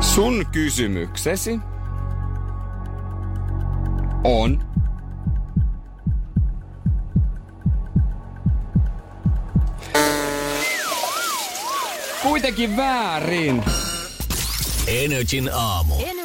Speaker 2: Sun kysymyksesi on... Kuitenkin väärin.
Speaker 1: Energin aamu.
Speaker 5: Energin aamu.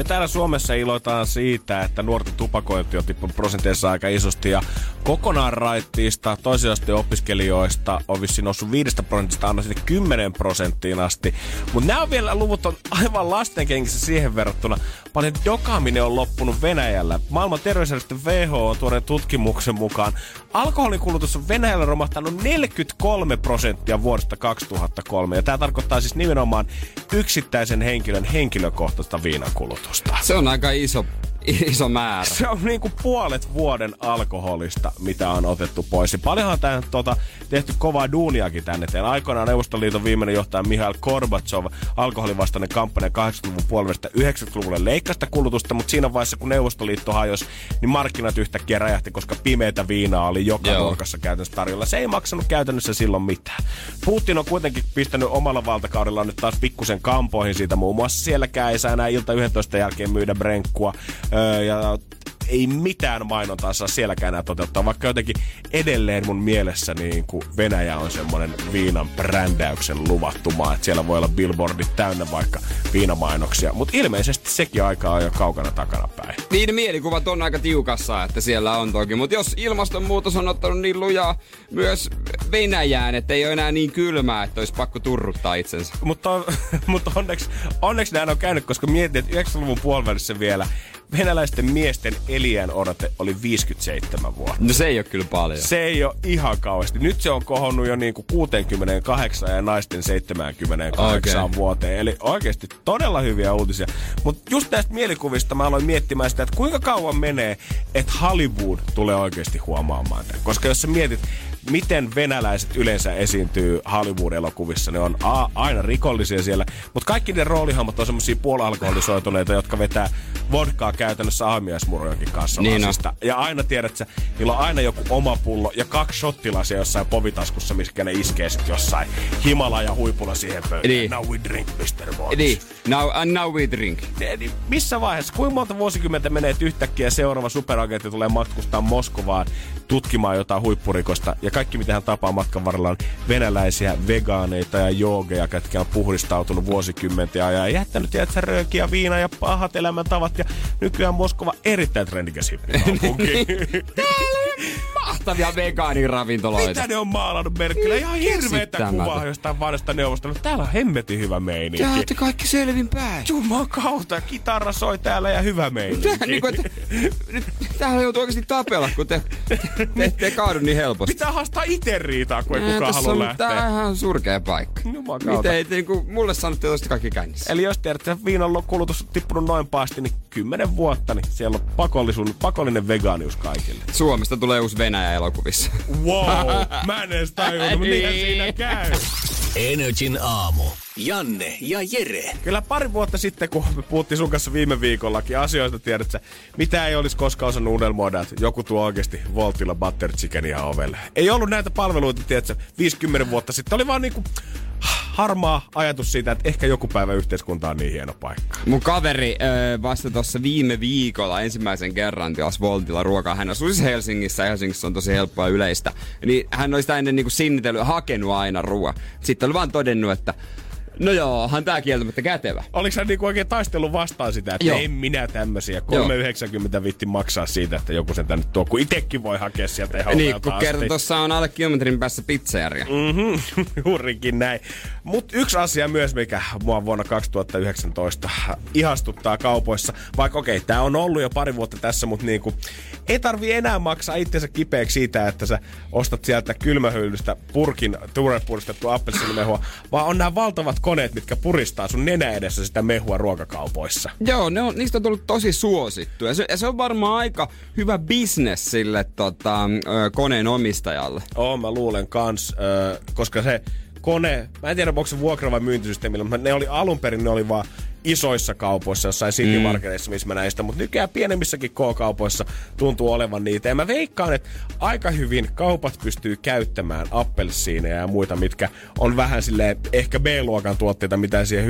Speaker 3: Me täällä Suomessa iloitaan siitä, että nuorten tupakointi on tippunut prosenteissa aika isosti ja kokonaan raittiista toisen asteen opiskelijoista on vissiin noussut 5 prosentista aina sinne 10 prosenttiin asti. Mutta nämä vielä luvut on aivan lastenkengissä siihen verrattuna. Paljon dokaaminen on loppunut Venäjällä. Maailman terveysjärjestö WHO on tuoreen tutkimuksen mukaan. Alkoholin kulutus on Venäjällä romahtanut 43 prosenttia vuodesta 2003. Ja tämä tarkoittaa siis nimenomaan yksittäisen henkilön henkilökohtaista viinankulutusta.
Speaker 2: Se on aika iso, iso määrä.
Speaker 3: Se on niinku puolet vuoden alkoholista, mitä on otettu pois. Ja paljonhan tämä tota, tehty kovaa duuniakin tänne eteen. Aikoinaan Neuvostoliiton viimeinen johtaja Mihail Gorbachev, alkoholivastainen kampanja 80-luvun puolesta 90-luvulle leikkasta kulutusta, mutta siinä vaiheessa kun Neuvostoliitto hajosi, niin markkinat yhtäkkiä räjähti, koska pimeätä viinaa oli joka
Speaker 2: Joo.
Speaker 3: nurkassa käytännössä tarjolla. Se ei maksanut käytännössä silloin mitään. Putin on kuitenkin pistänyt omalla valtakaudellaan nyt taas pikkusen kampoihin siitä. Muun muassa sielläkään ei saa enää ilta 11 jälkeen myydä brenkkua. Öö, ja ei mitään mainontaa saa sielläkään enää toteuttaa, vaikka jotenkin edelleen mun mielessä niin kuin Venäjä on semmoinen viinan brändäyksen luvattu maa, että siellä voi olla billboardit täynnä vaikka viinamainoksia, mutta ilmeisesti sekin aika on jo kaukana takana päin.
Speaker 2: Niin mielikuvat on aika tiukassa, että siellä on toki. Mutta jos ilmastonmuutos on ottanut niin lujaa myös Venäjään, että ei ole enää niin kylmää, että olisi pakko turruttaa itsensä.
Speaker 3: Mutta, on, mutta onneksi, onneksi näin on käynyt, koska mietin, että 90-luvun puolivälissä vielä venäläisten miesten eliän odote oli 57 vuotta.
Speaker 2: No se ei ole kyllä paljon.
Speaker 3: Se ei ole ihan kauheasti. Nyt se on kohonnut jo niinku 68 ja naisten 78
Speaker 2: Okei.
Speaker 3: vuoteen. Eli oikeasti todella hyviä uutisia. Mutta just näistä mielikuvista mä aloin miettimään sitä, että kuinka kauan menee, että Hollywood tulee oikeasti huomaamaan tämän. Koska jos sä mietit, miten venäläiset yleensä esiintyy Hollywood-elokuvissa, ne on a, aina rikollisia siellä. Mutta kaikki ne roolihahmot on semmosia puolalkoholisoituneita, jotka vetää vodkaa käytännössä aamiaismurojenkin kanssa.
Speaker 2: Niin
Speaker 3: lasista. Ja aina tiedät sä, niillä on aina joku oma pullo ja kaksi shottilasia jossain povitaskussa, missä ne iskee sit jossain Himalaja huipulla siihen pöytään.
Speaker 2: Niin.
Speaker 3: Now we drink, Mr. Bones.
Speaker 2: Niin, now, and now we drink.
Speaker 3: Niin missä vaiheessa, kuinka monta vuosikymmentä menee, että yhtäkkiä seuraava superagentti tulee matkustaa Moskovaan tutkimaan jotain huippurikosta ja kaikki mitä hän tapaa matkan varrella on venäläisiä vegaaneita ja joogeja, jotka on puhdistautunut vuosikymmentiä ja jättänyt tiedätkö, röökiä, viina ja pahat elämäntavat ja nykyään Moskova erittäin trendikäs.
Speaker 2: Mahtavia vegaaniravintoloita.
Speaker 3: Mitä ne on maalannut merkillä? Ihan hirveetä kuvaa jostain vanhasta neuvostolusta. Täällä on hemmetin hyvä meininki.
Speaker 2: Te olette kaikki selvin päin.
Speaker 3: Kautta, kitara soi täällä ja hyvä meininki.
Speaker 2: Tää, niin kuin, että, nyt, täällä joutuu oikeasti tapella, kun te, te, te kaadu niin helposti.
Speaker 3: Pitää haastaa itse riitaa, kun ei kukaan halua lähteä.
Speaker 2: Tää on ihan surkea paikka.
Speaker 3: Juman kautta.
Speaker 2: Miten ei, niin kuin, mulle sanottiin tosta kaikki kännissä.
Speaker 3: Eli jos tiedät, että viinan kulutus on tippunut noin paasti, niin kymmenen vuotta, niin siellä on pakollisuus, pakollinen vegaanius kaikille.
Speaker 2: Suomesta tulee uusi Venäjä elokuvissa.
Speaker 3: Wow, mä en edes tajunnut,
Speaker 2: Niin.
Speaker 3: siinä käy.
Speaker 1: Energin aamu. Janne ja Jere.
Speaker 3: Kyllä pari vuotta sitten, kun me puhuttiin sun kanssa viime viikollakin asioista, tiedät sä, mitä ei olisi koskaan osannut unelmoida, että joku tuo oikeasti Voltilla butter chickenia ovelle. Ei ollut näitä palveluita, tiedät sä, 50 vuotta sitten. Oli vaan niinku harmaa ajatus siitä, että ehkä joku päivä yhteiskunta on niin hieno paikka.
Speaker 2: Mun kaveri ö, vasta tuossa viime viikolla ensimmäisen kerran tilas Voltilla ruokaa. Hän asuu siis Helsingissä. Helsingissä on tosi helppoa yleistä. Niin hän oli sitä ennen niin sinnitellyt hakenut aina ruoan. Sitten oli vaan todennut, että no joo, onhan tää kieltämättä kätevä.
Speaker 3: Oliko sä niinku oikein taistellut vastaan sitä, että
Speaker 2: Joo.
Speaker 3: en minä tämmösiä.
Speaker 2: Joo.
Speaker 3: 3,90 vitti maksaa siitä, että joku sen tänne tuo, kun itekin voi hakea sieltä ihan
Speaker 2: Niin, kun kerta tuossa on alle kilometrin päässä pizzeria.
Speaker 3: Mhm, juurikin näin. Mutta yksi asia myös, mikä mua vuonna 2019 ihastuttaa kaupoissa, vaikka okei, okay, tämä on ollut jo pari vuotta tässä, mutta niinku, ei tarvi enää maksaa itsensä kipeäksi siitä, että sä ostat sieltä kylmähyllystä purkin tuurepuristettua appelsiinimehua, vaan on nämä valtavat koneet, mitkä puristaa sun nenä edessä sitä mehua ruokakaupoissa.
Speaker 2: Joo, ne on, niistä on tullut tosi suosittu. Ja se, ja se on varmaan aika hyvä bisnes sille tota, koneen omistajalle.
Speaker 3: Oo, mä luulen kans, koska se kone, mä en tiedä onko se vuokra- vai myyntisysteemillä, mutta ne oli alun perin, ne oli vaan isoissa kaupoissa, jossain City
Speaker 2: Mm.
Speaker 3: Marketissa, missä mä näin sitä, mutta nykyään pienemmissäkin K-kaupoissa tuntuu olevan niitä. Ja mä veikkaan, että aika hyvin kaupat pystyy käyttämään appelsiineja ja muita, mitkä on vähän silleen ehkä B-luokan tuotteita, mitä siihen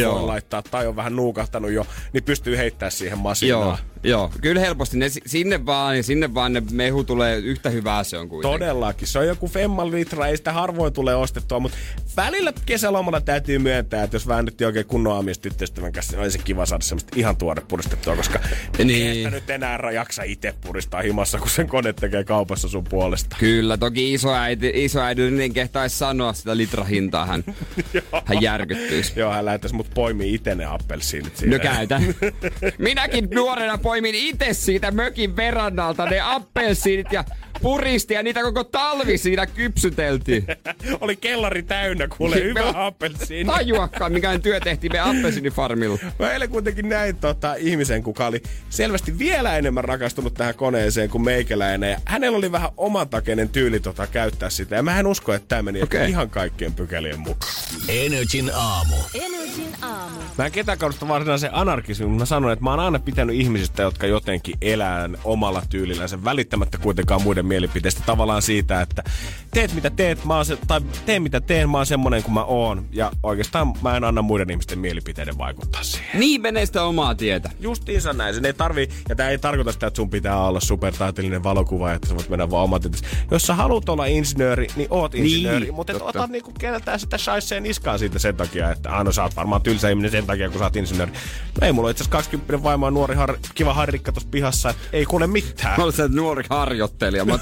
Speaker 2: Joo.
Speaker 3: voi laittaa, tai on vähän nuukahtanut jo, niin pystyy heittää siihen masinaan.
Speaker 2: Joo, joo. Kyllä helposti. Ne, si- sinne vaan, ja sinne vaan ne mehu tulee yhtä hyvää se on kuitenkin.
Speaker 3: Todellakin. Se on joku femman litra, ei sitä harvoin tule ostettua, mutta välillä kesälomalla täytyy myöntää, että jos väännettiin oikein kunnon aamiestyttöystävän kanssa, niin olisi kiva saada semmoista ihan tuore puristettua, koska
Speaker 2: Niin.
Speaker 3: nyt enää jaksa itse puristaa himassa, kun sen kone tekee kaupassa sun puolesta.
Speaker 2: Kyllä, toki isoäiti, isoäiti niin kehtaisi sanoa sitä litrahintaa, hän, hän järkyttyisi.
Speaker 3: Joo, hän lähettäisi mut poimii itse ne appelsiinit siinä.
Speaker 2: No käytä. Minäkin nuorena poimin itse siitä mökin verannalta ne appelsiinit ja puristi ja niitä koko talvi siinä kypsyteltiin.
Speaker 3: Oli kellari täynnä, kuule,
Speaker 2: Niin,
Speaker 3: hyvä
Speaker 2: me-
Speaker 3: appelsiini.
Speaker 2: Tajuakaan, mikä työ tehtiin meidän appelsiinifarmilla.
Speaker 3: Mä eilen kuitenkin näin tota, ihmisen, kuka oli selvästi vielä enemmän rakastunut tähän koneeseen kuin meikäläinen. Ja hänellä oli vähän omantakeinen tyyli tota, käyttää sitä. Ja mä en usko, että tämä meni
Speaker 2: Okei.
Speaker 3: ihan kaikkien pykälien mukaan.
Speaker 1: Energin aamu.
Speaker 5: Energin aamu.
Speaker 3: Mä en ketään kautta varsinaisen anarkismin, mutta mä sanon, että mä oon aina pitänyt ihmisistä, jotka jotenkin elää omalla tyylillänsä, välittämättä kuitenkaan muiden mielipiteistä. Tavallaan siitä, että teet mitä teet, mä oon se, tai tee mitä teen, mä oon semmonen kuin mä oon. Ja oikeastaan mä en anna muiden ihmisten mielipiteiden vaikuttaa siihen.
Speaker 2: Niin menee sitä omaa tietä.
Speaker 3: Justiinsa näin. Sen ei tarvii, ja tämä ei tarkoita sitä, että sun pitää olla supertaiteellinen valokuva, että sä voit mennä vaan omat Jos sä haluat olla insinööri, niin oot insinööri.
Speaker 2: Niin,
Speaker 3: mutta et ota niinku keneltään sitä shaisseen niskaan siitä sen takia, että aina sä oot varmaan tylsä ihminen sen takia, kun sä oot insinööri. No ei mulla itse asiassa 20 vaimoa nuori har, kiva harrikka tuossa pihassa, ei kuule mitään.
Speaker 2: Mä olen se nuori harjoittelija. Mä, oon-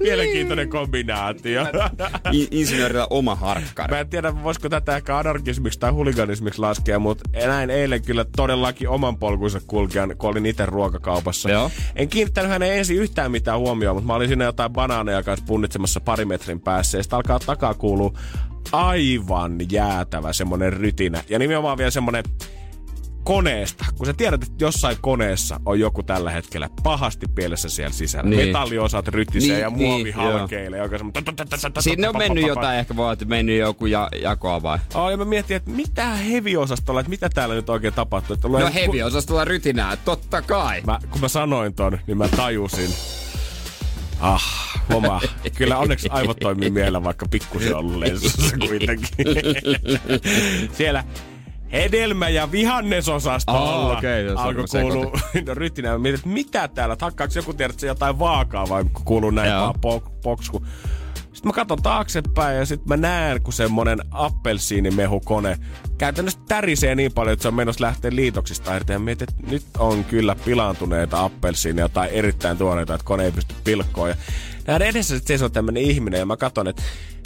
Speaker 3: Mielenkiintoinen kombinaatio.
Speaker 2: In- insinöörillä oma harkkari.
Speaker 3: Mä en tiedä, voisiko tätä ehkä anarkismiksi tai huliganismiksi laskea, mutta näin eilen kyllä todellakin oman polkunsa kulkijan, kun olin itse ruokakaupassa.
Speaker 2: Joo.
Speaker 3: En kiinnittänyt hänen ensin yhtään mitään huomioon, mutta mä olin siinä jotain banaaneja kanssa punnitsemassa pari metrin päässä. Ja sitten alkaa takaa kuulua aivan jäätävä semmonen rytinä. Ja nimenomaan vielä semmonen koneesta, kun sä tiedät, että jossain koneessa on joku tällä hetkellä pahasti pielessä siellä sisällä.
Speaker 2: Niin.
Speaker 3: Metalliosat rytisee
Speaker 2: Niin,
Speaker 3: ja muovi
Speaker 2: niin,
Speaker 3: halkeilee.
Speaker 2: Sinne on mennyt jotain, ehkä voi, että mennyt joku ja, jakoa vai?
Speaker 3: Oh, ja mä mietin, että mitä heavy-osastolla, että mitä täällä nyt oikein tapahtuu. Että
Speaker 2: No heavy osastolla rytinää, totta kai.
Speaker 3: Mä, kun mä sanoin ton, niin mä tajusin. Ah, homma. Kyllä onneksi aivot toimii mielellä, vaikka pikkusen ollut lensussa kuitenkin. Siellä hedelmä- ja vihannesosastolla
Speaker 2: okei, jos
Speaker 3: alkoi kuulua no, rytinä. Mietin, että mitä täällä, hakkaako joku tiedät, että se jotain vaakaa vai kuuluu näin vaan pok, poksku. Sitten mä katson taaksepäin ja sitten mä näen, kun semmonen appelsiinimehukone käytännössä tärisee niin paljon, että se on menossa lähteä liitoksista irti. Ja mietin, että nyt on kyllä pilaantuneita appelsiineja tai erittäin tuoreita, että kone ei pysty pilkkoon. Ja nähdään edessä sitten seisoo tämmönen ihminen ja mä katson, että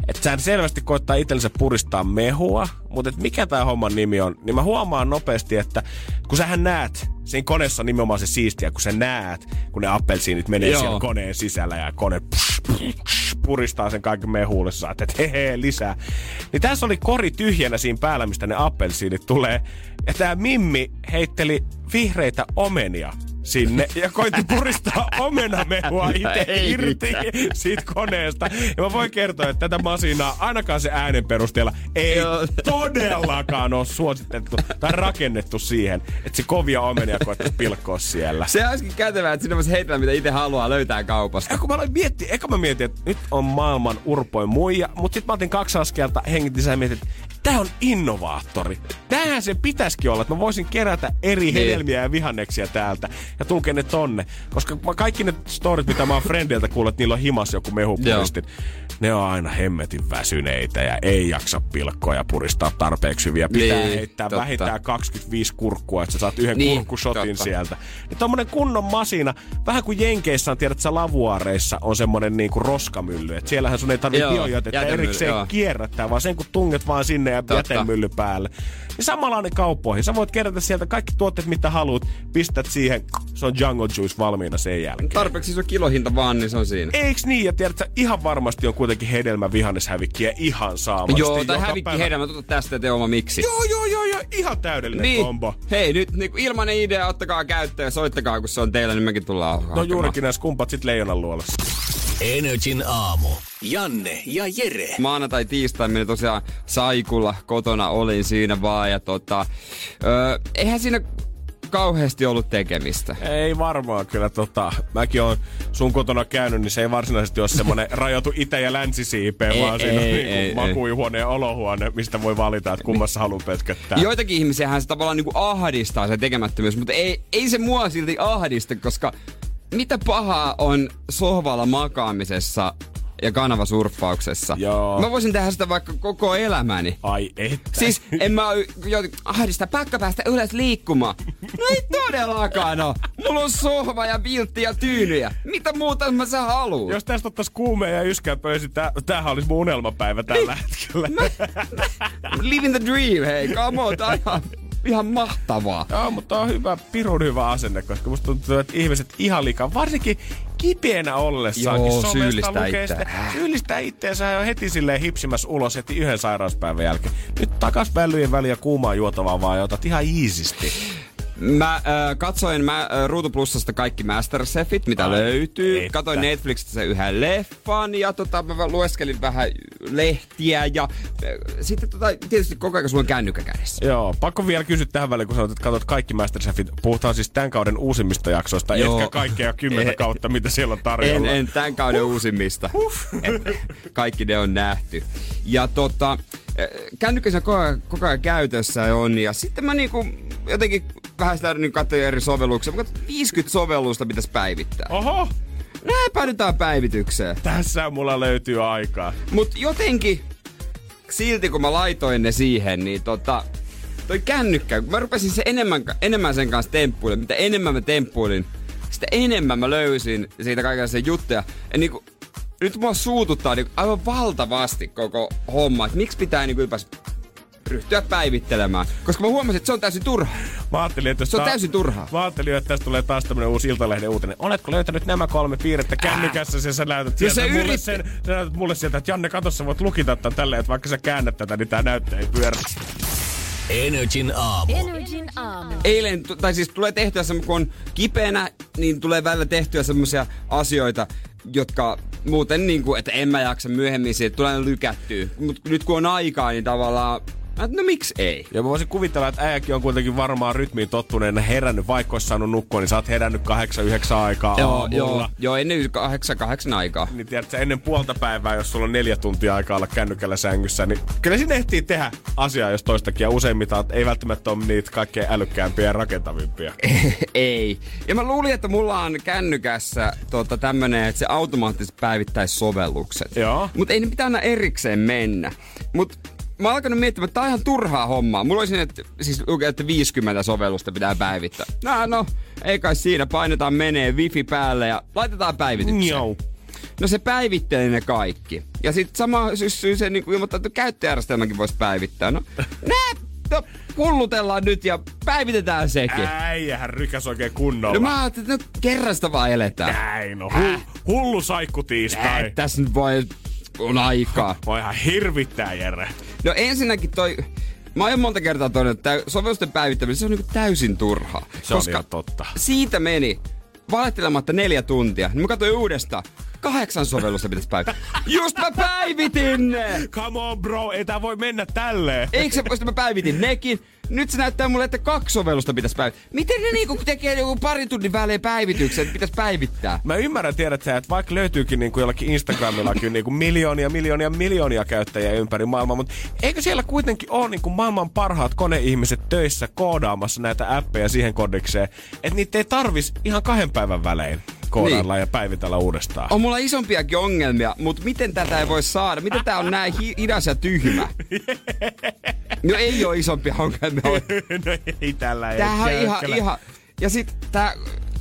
Speaker 3: että sehän selvästi koittaa itsellensä puristaa mehua, mutta että mikä tämä homman nimi on, niin mä huomaan nopeasti, että kun sähän näet, siinä koneessa on nimenomaan se siistiä, kun sä näet, kun ne appelsiinit menee
Speaker 2: Joo.
Speaker 3: siellä koneen sisällä ja kone psh, psh, psh, puristaa sen kaiken mehuulle, sä että hehe, lisää. Niin tässä oli kori tyhjänä siinä päällä, mistä ne appelsiinit tulee. Ja tämä Mimmi heitteli vihreitä omenia sinne ja koitti puristaa omenamehua itse
Speaker 2: Ei
Speaker 3: irti siitä koneesta. Ja mä voin kertoa, että tätä masinaa ainakaan se äänen perusteella ei
Speaker 2: Joo.
Speaker 3: todellakaan ole suositettu tai rakennettu siihen, että se kovia omenia koettaisi pilkkoa siellä.
Speaker 2: Se olisikin kätevää, että sinne voisi heitellä mitä itse haluaa löytää kaupasta.
Speaker 3: Ja kun mä aloin miettiä, eka mä mietin, että nyt on maailman urpoin muija, mutta sitten mä otin kaksi askelta hengitin ja mietin, että tää on innovaattori. Tämähän se pitäisikin olla, että mä voisin kerätä eri
Speaker 2: Niin.
Speaker 3: hedelmiä ja vihanneksia täältä ja tunkea ne tonne. Koska mä- kaikki ne storit, mitä mä oon friendiltä kuullut, että niillä on himas joku mehupuristin, ne on aina hemmetin väsyneitä ja ei jaksa pilkkoa ja puristaa tarpeeksi hyviä. Pitää
Speaker 2: Niin,
Speaker 3: heittää
Speaker 2: totta.
Speaker 3: vähintään 25 kurkkua, että sä saat yhden
Speaker 2: Niin,
Speaker 3: kurkkushotin
Speaker 2: totta.
Speaker 3: sieltä. Niin tommonen kunnon masina, vähän kuin Jenkeissä on, tiedät sä, lavuaareissa on semmonen niinku roskamylly. Et siellähän sun ei tarvitse biojätettä erikseen
Speaker 2: joo.
Speaker 3: kierrättää, vaan sen kun tunget vaan sinne ja
Speaker 2: Totta.
Speaker 3: jätemylly päälle. Niin samanlainen kauppoihin. Sä voit kerätä sieltä kaikki tuotteet, mitä haluat, pistät siihen, se on Jungle Juice valmiina sen jälkeen.
Speaker 2: Tarpeeksi iso kilohinta vaan, niin se on siinä.
Speaker 3: Eiks niin? Ja tiedät, sä, ihan varmasti on kuitenkin hedelmä vihanneshävikkiä ihan saamasti.
Speaker 2: Joo, tai hävikki
Speaker 3: päivä.
Speaker 2: hedelmä, tota tästä tee oma miksi.
Speaker 3: Joo, joo, joo, joo, ihan täydellinen
Speaker 2: Niin.
Speaker 3: kombo.
Speaker 2: Hei, nyt niin ilmanen idea, ottakaa käyttöön ja soittakaa, kun se on teillä, niin mekin tullaan
Speaker 3: No
Speaker 2: hakemaan.
Speaker 3: juurikin näissä kumpat sit leijonan luolassa.
Speaker 1: Energin aamu. Janne ja Jere.
Speaker 2: Maanantai, tiistai meni tosiaan Saikulla, kotona olin siinä vaan ja tota, öö, eihän siinä kauheasti ollut tekemistä.
Speaker 3: Ei varmaan kyllä tota, mäkin on sun kotona käynyt, niin se ei varsinaisesti ole semmonen rajoitu itä- ja länsisiipeen,
Speaker 2: Ei,
Speaker 3: vaan siinä on
Speaker 2: ei,
Speaker 3: niinku
Speaker 2: ei,
Speaker 3: makuihuone ja olohuone, mistä voi valita, että kummassa haluaa pötköttää.
Speaker 2: Joitakin ihmisiähän se tavallaan niinku ahdistaa se tekemättömyys, mutta ei, ei se mua silti ahdista, koska mitä pahaa on sohvalla makaamisessa ja kanavasurffauksessa.
Speaker 3: Joo.
Speaker 2: Mä voisin tehdä sitä vaikka koko elämäni.
Speaker 3: Ai että.
Speaker 2: Siis en mä joutu ahdista, pakko päästä ylös liikkumaan. No ei todellakaan oo. Mulla on sohva ja viltti ja tyynyjä. Mitä muuta mä sä haluut?
Speaker 3: Jos tästä ottais kuumea ja yskää pöysi, tämähän olisi mun unelmapäivä tällä hetkellä.
Speaker 2: Living the dream, hei, come on ihan, mahtavaa.
Speaker 3: Joo, mutta on hyvä, pirun hyvä asenne, koska musta tuntuu, että ihmiset ihan liikaa, varsinkin kipeänä ollessaankin
Speaker 2: Joo, syyllistää itseään.
Speaker 3: Syyllistää itteensä ja on heti silleen hipsimässä ulos heti yhden sairauspäivän jälkeen. Nyt takas vällyjen väliä kuumaa juotavaa vaan ja otat ihan iisisti.
Speaker 2: Mä äh, katsoin mä, äh, Ruutu Plusasta kaikki Masterchefit, mitä
Speaker 3: Ai,
Speaker 2: löytyy.
Speaker 3: että.
Speaker 2: Katoin Netflixistä sen yhden leffan ja tota, mä lueskelin vähän lehtiä ja äh, sitten tota, tietysti koko ajan sulla on kännykkä kädessä.
Speaker 3: Joo, pakko vielä kysyä tähän väliin, kun sanoit, että katsot kaikki Masterchefit. Puhutaan siis tämän kauden uusimmista jaksoista,
Speaker 2: Joo.
Speaker 3: etkä kaikkea kymmentä kautta, mitä siellä on
Speaker 2: En,
Speaker 3: tarjolla.
Speaker 2: en tämän kauden uusimmista. Et, kaikki ne on nähty. Ja tota, kännykkässä koko ajan, koko ajan käytössä on. Ja sitten mä niinku jotenkin vähän sitä niin katsoin eri sovelluksia. Mä katsoin, 50 sovellusta pitäisi päivittää.
Speaker 3: Oho,
Speaker 2: Nää päädytään päivitykseen.
Speaker 3: tässä mulla löytyy aikaa.
Speaker 2: Mut jotenkin, silti kun mä laitoin ne siihen, niin tota, toi kännykkä, kun mä rupesin se enemmän, enemmän sen kanssa temppuilemaan, mitä enemmän mä temppuilin, sitä enemmän mä löysin siitä kaikenlaisia juttuja. Ja niinku, nyt mua suututtaa niin aivan valtavasti koko homma, että miksi pitää niin ylipäänsä ryhtyä päivittelemään. Koska mä huomasin, että se on täysin turha.
Speaker 3: Mä ajattelin, että
Speaker 2: Se on
Speaker 3: ta-
Speaker 2: täysin turhaa.
Speaker 3: Mä ajattelin, että tästä tulee taas tämmönen uusi Iltalehden uutinen. Oletko löytänyt nämä kolme piirrettä kännykässä ja sä näytät
Speaker 2: Jos
Speaker 3: sieltä
Speaker 2: se
Speaker 3: mulle
Speaker 2: yrit-
Speaker 3: sen, sä näytät mulle sieltä, että Janne, kato, sä voit lukita tämän tälleen, että vaikka sä käännät tätä, niin tää näyttää ei pyörä.
Speaker 1: Energin aamu.
Speaker 5: Energin aamu.
Speaker 2: Eilen, tai siis tulee tehtyä semmoinen, kun on kipeänä, niin tulee välillä tehtyä semmoisia asioita, jotka muuten niin kuin, että en mä jaksa myöhemmin siitä, tulee lykättyä. Mutta nyt kun on aikaa, niin tavallaan, no miksi ei?
Speaker 3: Ja mä voisin kuvitella, että äijäkin on kuitenkin varmaan rytmiin tottuneena herännyt, vaikka olisi saanut nukkua, niin sä oot herännyt kahdeksan, yhdeksän aikaa
Speaker 2: Joo,
Speaker 3: aamulla.
Speaker 2: joo, joo, ennen kahdeksan, kahdeksan aikaa.
Speaker 3: Niin tiedätkö, ennen puolta päivää, jos sulla on neljä tuntia aikaa olla kännykällä sängyssä, niin kyllä sinne ehtii tehdä asiaa, jos toistakin. Ja useimmiten ei välttämättä ole niitä kaikkein älykkäämpiä ja rakentavimpia.
Speaker 2: ei. Ja mä luulin, että mulla on kännykässä tota, tämmönen, että se automaattisesti päivittäisi sovellukset.
Speaker 3: Joo.
Speaker 2: Mutta ei ne pitää aina erikseen mennä. Mut mä oon alkanut miettimään, että tää on ihan turhaa hommaa. Mulla olisi että, siis lukee, että 50 sovellusta pitää päivittää. No, no, ei kai siinä. Painetaan menee wifi päälle ja laitetaan päivitykseen.
Speaker 3: Joo.
Speaker 2: No se päivittelee ne kaikki. Ja sitten sama syssy se niin ilmoittaa, että käyttöjärjestelmäkin voisi päivittää. No, nää, no, hullutellaan nyt ja päivitetään sekin.
Speaker 3: Äijähän rykäs oikein kunnolla.
Speaker 2: No mä ajattelin, että no kerran sitä vaan eletään.
Speaker 3: Näin, no hu- hullu saikku tiistai.
Speaker 2: Äh, tässä nyt voi, on aikaa.
Speaker 3: Voi ihan hirvittää, Jere.
Speaker 2: No ensinnäkin toi, mä oon monta kertaa todennut, että sovellusten päivittäminen, se on niinku täysin turhaa.
Speaker 3: Se on ihan totta.
Speaker 2: siitä meni valettelematta neljä tuntia. Niin mä katsoin uudestaan. Kahdeksan sovellusta pitäisi päivittää. Just mä päivitin ne!
Speaker 3: Come on bro, ei tää voi mennä tälleen.
Speaker 2: Eikö se poista, mä päivitin nekin. Nyt se näyttää mulle, että kaksi sovellusta pitäisi päivittää. Miten ne niinku tekee joku pari tunnin välein päivityksen, että pitäisi päivittää?
Speaker 3: Mä ymmärrän, tiedät sä, että vaikka löytyykin niinku jollakin Instagramillakin niinku miljoonia, miljoonia, miljoonia käyttäjiä ympäri maailmaa, mutta eikö siellä kuitenkin ole niinku maailman parhaat koneihmiset töissä koodaamassa näitä appeja siihen kodikseen, että niitä ei tarvis ihan kahden päivän välein koodailla
Speaker 2: Niin.
Speaker 3: ja päivitellä uudestaan.
Speaker 2: On mulla isompiakin ongelmia, mutta miten tätä ei voi saada? Miten tää on näin hi- hidas ja tyhmä? No ei oo isompia ongelmia.
Speaker 3: no ei tällä ei
Speaker 2: Tämähän on ihan, ihan... Ja sit tää...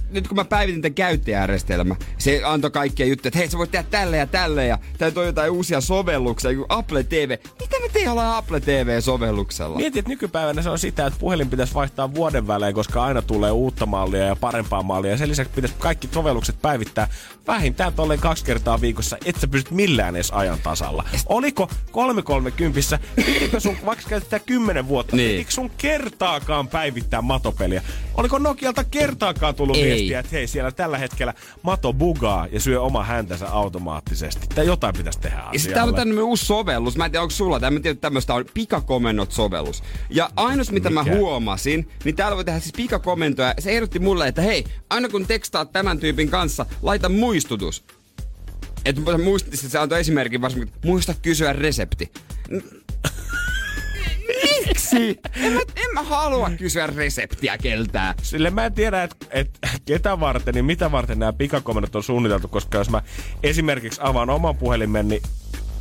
Speaker 2: Nyt kun mä päivitin tämän käyttäjärjestelmä, se antoi kaikkia juttuja, että hei sä voit tehdä tälle ja tälle ja tää toi jotain uusia sovelluksia, joku Apple TV. Mitä me tehdään Apple TV-sovelluksella?
Speaker 3: Mietin, että nykypäivänä se on sitä, että puhelin pitäisi vaihtaa vuoden välein, koska aina tulee uutta mallia ja parempaa mallia. Ja sen lisäksi pitäisi kaikki sovellukset päivittää vähintään tolleen kaksi kertaa viikossa, et sä pystyt millään edes ajan tasalla. Oliko 330 pitikö sun, vaikka käytetään 10 vuotta,
Speaker 2: Niin.
Speaker 3: pitikö sun kertaakaan päivittää matopeliä? Oliko Nokialta kertaakaan tullut
Speaker 2: Ei.
Speaker 3: viestiä, että hei siellä tällä hetkellä mato bugaa ja syö oma häntänsä automaattisesti? Tai jotain pitäisi tehdä
Speaker 2: sitten
Speaker 3: asialle.
Speaker 2: on tämmönen uusi sovellus. Mä en tiedä, onko sulla tämä. Mä tiedän, että tämmöistä on pikakomennot-sovellus. Ja ainus, mitä
Speaker 3: Mikä?
Speaker 2: mä huomasin, niin täällä voi tehdä siis pikakomentoja. Se ehdotti mulle, että hei, aina kun tekstaat tämän tyypin kanssa, laita muistutus. Että mä muistin, se antoi esimerkin varsinkin, että muista kysyä resepti. Miksi? En mä, en mä halua kysyä reseptiä keltään.
Speaker 3: Sille mä en tiedä, että et, ketä varten, niin mitä varten nämä pikakomennot on suunniteltu, koska jos mä esimerkiksi avaan oman puhelimen, niin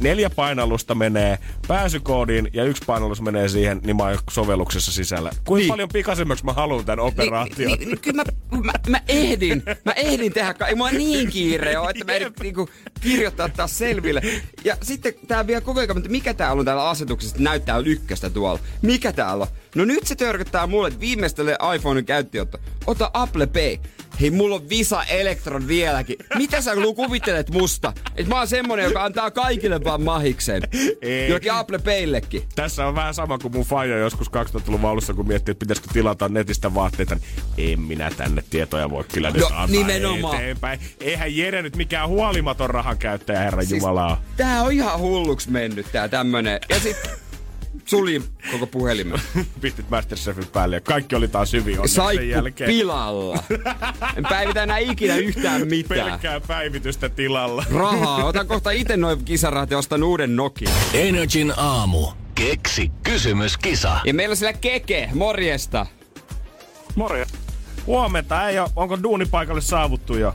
Speaker 3: neljä painallusta menee pääsykoodiin ja yksi painallus menee siihen, niin mä oon sovelluksessa sisällä. Kuinka
Speaker 2: Niin.
Speaker 3: niin. paljon pikaisemmaksi mä haluan tämän operaation?
Speaker 2: Niin, niin, niin, kyllä mä, mä, mä, ehdin, mä ehdin tehdä, ka- ei mulla niin kiire ole, että mä ehdin niinku, kirjoittaa taas selville. Ja sitten tää vielä koko ajan, että mikä täällä on täällä asetuksessa, että näyttää ykköstä tuolla. Mikä täällä on? No nyt se törkyttää mulle, että viimeistele iPhonein käyttöönotto. Ota Apple Pay. Hei, mulla on Visa Electron vieläkin. Mitä sä Lu, kuvittelet musta? Että mä oon semmonen, joka antaa kaikille vaan mahikseen.
Speaker 3: Ei.
Speaker 2: Jokin Apple Payllekin.
Speaker 3: Tässä on vähän sama kuin mun faija joskus 2000-luvun alussa, kun miettii, että pitäisikö tilata netistä vaatteita, niin en minä tänne tietoja voi kyllä nyt
Speaker 2: No,
Speaker 3: antaa
Speaker 2: nimenomaan.
Speaker 3: eteenpäin. Eihän Jere nyt mikään huolimaton rahan käyttäjä, herra siis... Jumalaa.
Speaker 2: Tää on ihan hulluks mennyt tää tämmönen. Ja sit suljin koko puhelimen.
Speaker 3: Pistit Masterchefin päälle ja kaikki oli taas hyvin onneksi sen
Speaker 2: Saikku
Speaker 3: jälkeen.
Speaker 2: pilalla. En päivitä enää ikinä yhtään mitään.
Speaker 3: Pelkkää päivitystä tilalla.
Speaker 2: Rahaa. Otan kohta itse noin kisarahat ja ostan uuden Nokia.
Speaker 1: Energin aamu. Keksi kysymyskisa.
Speaker 2: Ja meillä on siellä Keke. Morjesta.
Speaker 4: Morjens.
Speaker 3: Huomenta, ei oo, onko duunipaikalle saavuttu jo?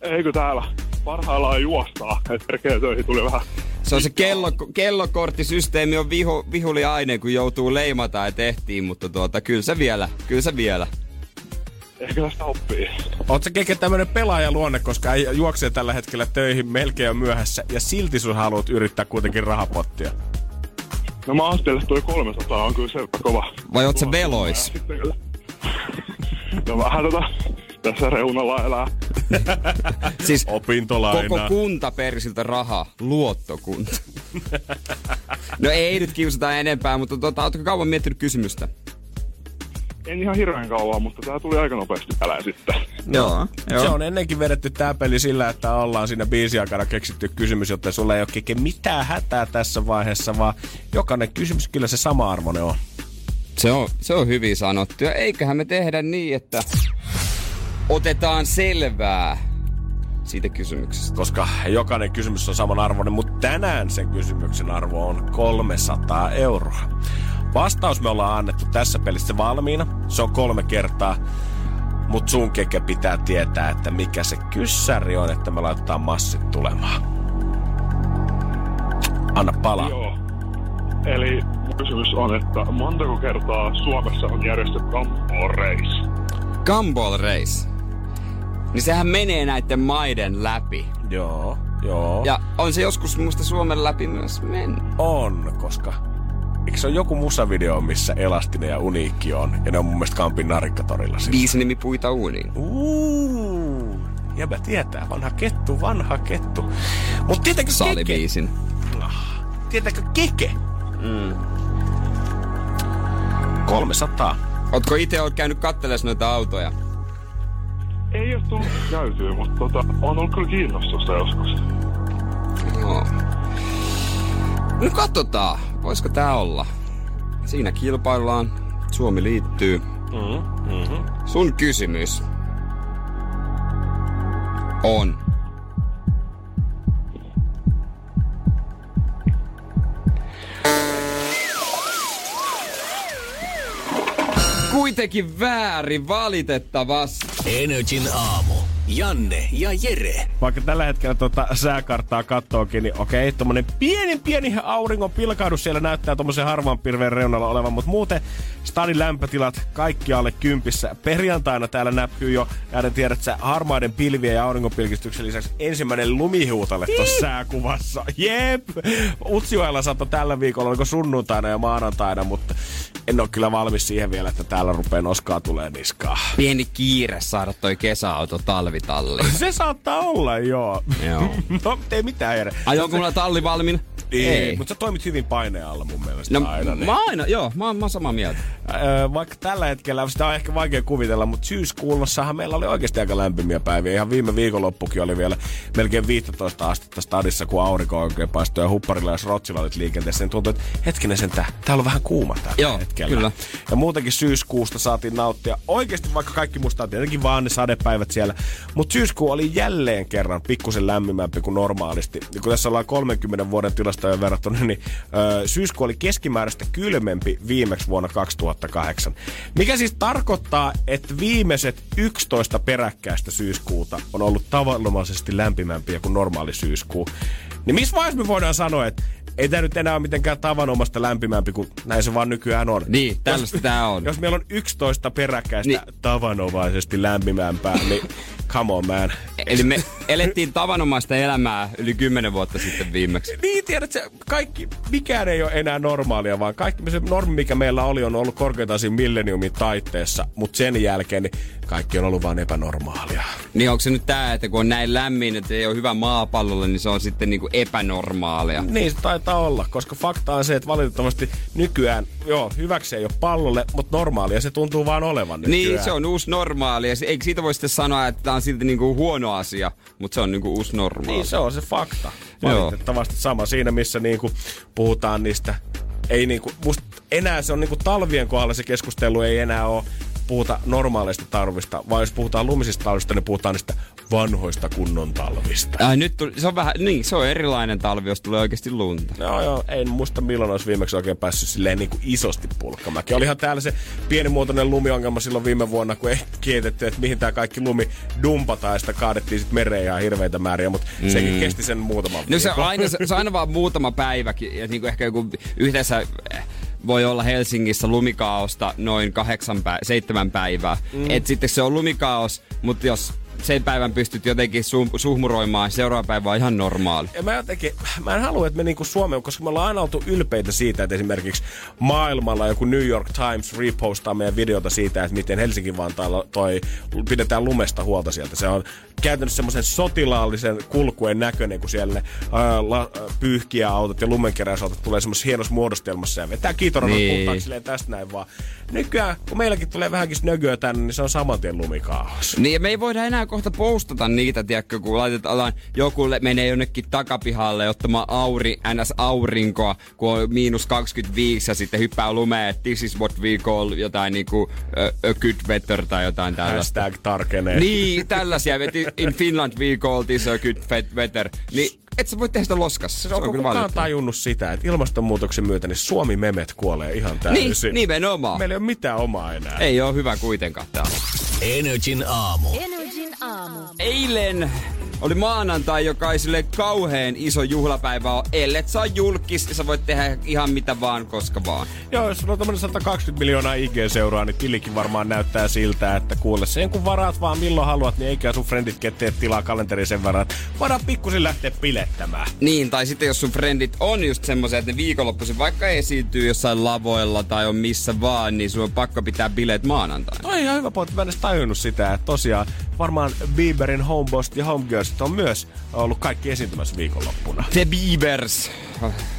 Speaker 6: Eikö täällä parhaillaan juostaa? Et perkele töihin tuli vähän.
Speaker 2: Se on se kello, kellokorttisysteemi on vihu, vihuli aine, kun joutuu leimata ja tehtiin, mutta tuota, kyllä se vielä, kyllä se vielä.
Speaker 6: ehkä tästä oppii.
Speaker 3: Oot sä keke tämmönen pelaajaluonne, koska ei juoksee tällä hetkellä töihin melkein jo myöhässä ja silti sun haluat yrittää kuitenkin rahapottia.
Speaker 6: No mä ajattelin, että toi 300 on kyllä se kova.
Speaker 2: Vai oot sä velois?
Speaker 6: Sitten kyllä. No vähän tota, tässä reunalla elää.
Speaker 2: Siis
Speaker 3: Opintolaina.
Speaker 2: koko kunta persiltä raha, luottokunta. no ei nyt kiusata enempää, mutta tota, ootko kauan miettinyt kysymystä?
Speaker 6: En ihan hirveän kauan, mutta tää tuli aika nopeasti älä sitten.
Speaker 2: Joo.
Speaker 3: Se on ennenkin vedetty tää peli sillä, että ollaan siinä biisin aikana keksitty kysymys, jotta sulla ei ole keke mitään hätää tässä vaiheessa, vaan jokainen kysymys kyllä se sama arvoinen on.
Speaker 2: Se on, se on hyvin sanottu. Ja eiköhän me tehdä niin, että otetaan selvää siitä kysymyksestä.
Speaker 3: Koska jokainen kysymys on saman arvoinen, mutta tänään sen kysymyksen arvo on 300 euroa. Vastaus me ollaan annettu tässä pelissä valmiina. Se on kolme kertaa. Mutta sun keke pitää tietää, että mikä se kyssäri on, että me laitetaan massit tulemaan. Anna palaa.
Speaker 6: Joo. Eli mun kysymys on, että montako kertaa Suomessa on järjestetty Gumball Race?
Speaker 2: Gumball Race. Niin sehän menee näiden maiden läpi.
Speaker 3: Joo, joo.
Speaker 2: Ja on se joskus muista Suomen läpi myös mennyt.
Speaker 3: On, koska eikö se ole joku musavideo, missä Elastinen ja Uniikki on? Ja ne on mun mielestä Kampin narikkatorilla siis.
Speaker 2: Viisi nimi puita uuniin.
Speaker 3: Uuu, jäbä tietää. Vanha kettu, vanha kettu. Mut tietääkö keke?
Speaker 2: Salibiisin.
Speaker 3: Tietääkö keke?
Speaker 2: Mm.
Speaker 3: 300.
Speaker 2: Ootko itse ollut käynyt kattelemaan noita autoja?
Speaker 6: Ei ole tullut käytyä, mutta tota, on ollut kyllä kiinnostusta joskus.
Speaker 2: Joo. No katsotaan, voisiko tää olla. Siinä kilpaillaan. Suomi liittyy.
Speaker 3: Mm, mm-hmm.
Speaker 2: Sun kysymys on. Kuitenkin väärin valitettavasti.
Speaker 1: Energin aamu. Janne ja Jere.
Speaker 3: Vaikka tällä hetkellä tuota sääkarttaa kattookin, niin okei, tommonen pieni pieni auringon pilkahdus siellä näyttää tommosen harvan pilven reunalla olevan, mutta muuten stadin lämpötilat kaikki alle kympissä. Perjantaina täällä näkyy jo, näiden tiedät sä, harmaiden pilvien ja auringonpilkistyksen lisäksi ensimmäinen lumihuutale tuossa sääkuvassa. Jep! Utsjoella saattaa tällä viikolla, oliko sunnuntaina ja maanantaina, mutta en ole kyllä valmis siihen vielä, että täällä rupeaa noskaa tulee niskaa.
Speaker 2: Pieni kiire saada toi kesäauto talvitalliin.
Speaker 3: Se saattaa olla, joo.
Speaker 2: Joo.
Speaker 3: no, ei mitään, Jere.
Speaker 2: Ajoinko mulla talli valmiina?
Speaker 3: Ei, mutta sä toimit hyvin paineen alla mun mielestä
Speaker 2: No,
Speaker 3: aina. Niin.
Speaker 2: mä aina, joo, mä, mä oon samaa mieltä.
Speaker 3: Öö, vaikka tällä hetkellä, sitä on ehkä vaikea kuvitella, mutta syyskuulossahan meillä oli oikeasti aika lämpimiä päiviä. Ihan viime viikonloppukin oli vielä melkein 15 astetta stadissa, kun aurinko oikein paistoi ja hupparilla ja rotsilla oli liikenteessä. Niin tuntui, että hetkinen sen täällä on vähän kuuma tällä
Speaker 2: Joo,
Speaker 3: hetkellä.
Speaker 2: kyllä.
Speaker 3: Ja muutenkin syyskuusta saatiin nauttia. Oikeasti vaikka kaikki musta on tietenkin vaan ne sadepäivät siellä. Mutta syyskuu oli jälleen kerran pikkusen lämpimämpi kuin normaalisti. Ja kun tässä ollaan 30 vuoden tilastojen verrattuna, niin ö, syyskuu oli keskimääräistä kylmempi viimeksi vuonna 2008. Mikä siis tarkoittaa, että viimeiset 11 peräkkäistä syyskuuta on ollut tavanomaisesti lämpimämpiä kuin normaali syyskuu. Niin missä vaiheessa me voidaan sanoa, että ei tämä nyt enää ole mitenkään tavanomasta lämpimämpi, kuin näin se vaan nykyään on.
Speaker 2: Niin, tällaista tää on.
Speaker 3: Jos meillä on 11 peräkkäistä
Speaker 2: niin.
Speaker 3: tavanomaisesti lämpimämpää, niin come on man.
Speaker 2: Eli me elettiin tavanomaista elämää yli 10 vuotta sitten viimeksi.
Speaker 3: Niin, tiedät sä, kaikki, mikään ei ole enää normaalia, vaan kaikki se normi, mikä meillä oli, on ollut korkeintaan siinä milleniumin taitteessa, mutta sen jälkeen niin kaikki on ollut vain epänormaalia.
Speaker 2: Niin onko se nyt tää, että kun on näin lämmin, että ei ole hyvä maapallolle, niin se on sitten niinku epänormaalia.
Speaker 3: Niin se taitaa olla, koska fakta on se, että valitettavasti nykyään, joo, hyväksi ei ole pallolle, mutta normaalia se tuntuu vaan olevan nykyään.
Speaker 2: Niin, se on uusi normaali. Ja se- eikö siitä voi sitten sanoa, että tämä on silti niinku huono asia, mutta se on niinku uusi normaali.
Speaker 3: Niin se on se fakta.
Speaker 2: Joo.
Speaker 3: Valitettavasti sama siinä, missä niinku puhutaan niistä, ei niinku, musta enää se on niinku talvien kohdalla se keskustelu ei enää ole puhuta normaaleista talvista, vaan jos puhutaan lumisista talvista, niin puhutaan niistä vanhoista kunnon talvista.
Speaker 2: Ai, nyt tuli, se on vähän, niin, se on erilainen talvi, jos tulee oikeasti lunta.
Speaker 3: Joo, joo, en muista milloin olisi viimeksi oikein päässyt silleen niin kuin isosti pulkkamäki. Olihan täällä se pienimuotoinen lumiongelma silloin viime vuonna, kun ei kietetty, että mihin tämä kaikki lumi dumpataan ja sitä kaadettiin sitten mereen ihan hirveitä määriä, mutta mm. sekin kesti sen muutaman
Speaker 2: No se on aina, se, se on aina vaan muutama päiväkin, ja niinku ehkä joku yhteensä eh, voi olla Helsingissä lumikaaosta noin kahdeksan pä- seitsemän päivää. Mm. Et sitten se on lumikaos, mutta jos sen päivän pystyt jotenkin su- suhmuroimaan, seuraava päivä on ihan normaali.
Speaker 3: Ja mä jotenkin, mä en halua, että me niinku Suomeen, koska me ollaan aina oltu ylpeitä siitä, että esimerkiksi maailmalla joku New York Times repostaa meidän videota siitä, että miten Helsinki Vantaalla toi, pidetään lumesta huolta sieltä. Se on käytännössä semmoisen sotilaallisen kulkuen näköinen, kun siellä ää, la, pyyhkiä autot ja lumenkeräysautot tulee semmoisessa hienossa muodostelmassa ja vetää kiitoran niin. tästä näin vaan. Nykyään, kun meilläkin tulee vähänkin snögyä tänne, niin se on saman tien lumikaos.
Speaker 2: Niin, ja me ei voida enää kohta postata niitä, tiedätkö, kun laitetaan, joku menee jonnekin takapihalle ottamaan auri, ns. aurinkoa, kun on miinus 25 ja sitten hyppää lumeen, että this is what we call jotain niinku a, a good weather tai jotain tällaista.
Speaker 3: Hashtag tarkenee.
Speaker 2: Niin, tällaisia. In Finland we call this a good weather. Niin et sä voi tehdä sitä loskassa.
Speaker 3: Se on, on kukaan tajunnut sitä, että ilmastonmuutoksen myötä niin Suomi-memet kuolee ihan täysin.
Speaker 2: Niin, nimenomaan.
Speaker 3: Meillä ei ole mitään omaa enää.
Speaker 2: Ei ole hyvä kuitenkaan täällä.
Speaker 1: Energin aamu.
Speaker 7: Energin aamu.
Speaker 2: Eilen oli maanantai, joka ei sille kauheen iso juhlapäivä ole. Ellet saa julkis, ja sä voit tehdä ihan mitä vaan, koska vaan.
Speaker 3: Joo, jos sulla on tämmönen 120 miljoonaa IG-seuraa, niin tilikin varmaan näyttää siltä, että kuule sen kun varaat vaan milloin haluat, niin eikä sun frendit tee tilaa kalenteriin sen verran, voidaan pikkusin lähteä pilettämään.
Speaker 2: Niin, tai sitten jos sun frendit on just semmoisia, että ne viikonloppuisin vaikka esiintyy jossain lavoilla tai on missä vaan, niin sun on pakko pitää bileet maanantaina.
Speaker 3: Toi ihan hyvä pointti, mä en edes tajunnut sitä, että tosiaan varmaan Bieberin Homeboss ja Homegirls on myös ollut kaikki esiintymässä viikonloppuna.
Speaker 2: The Biebers.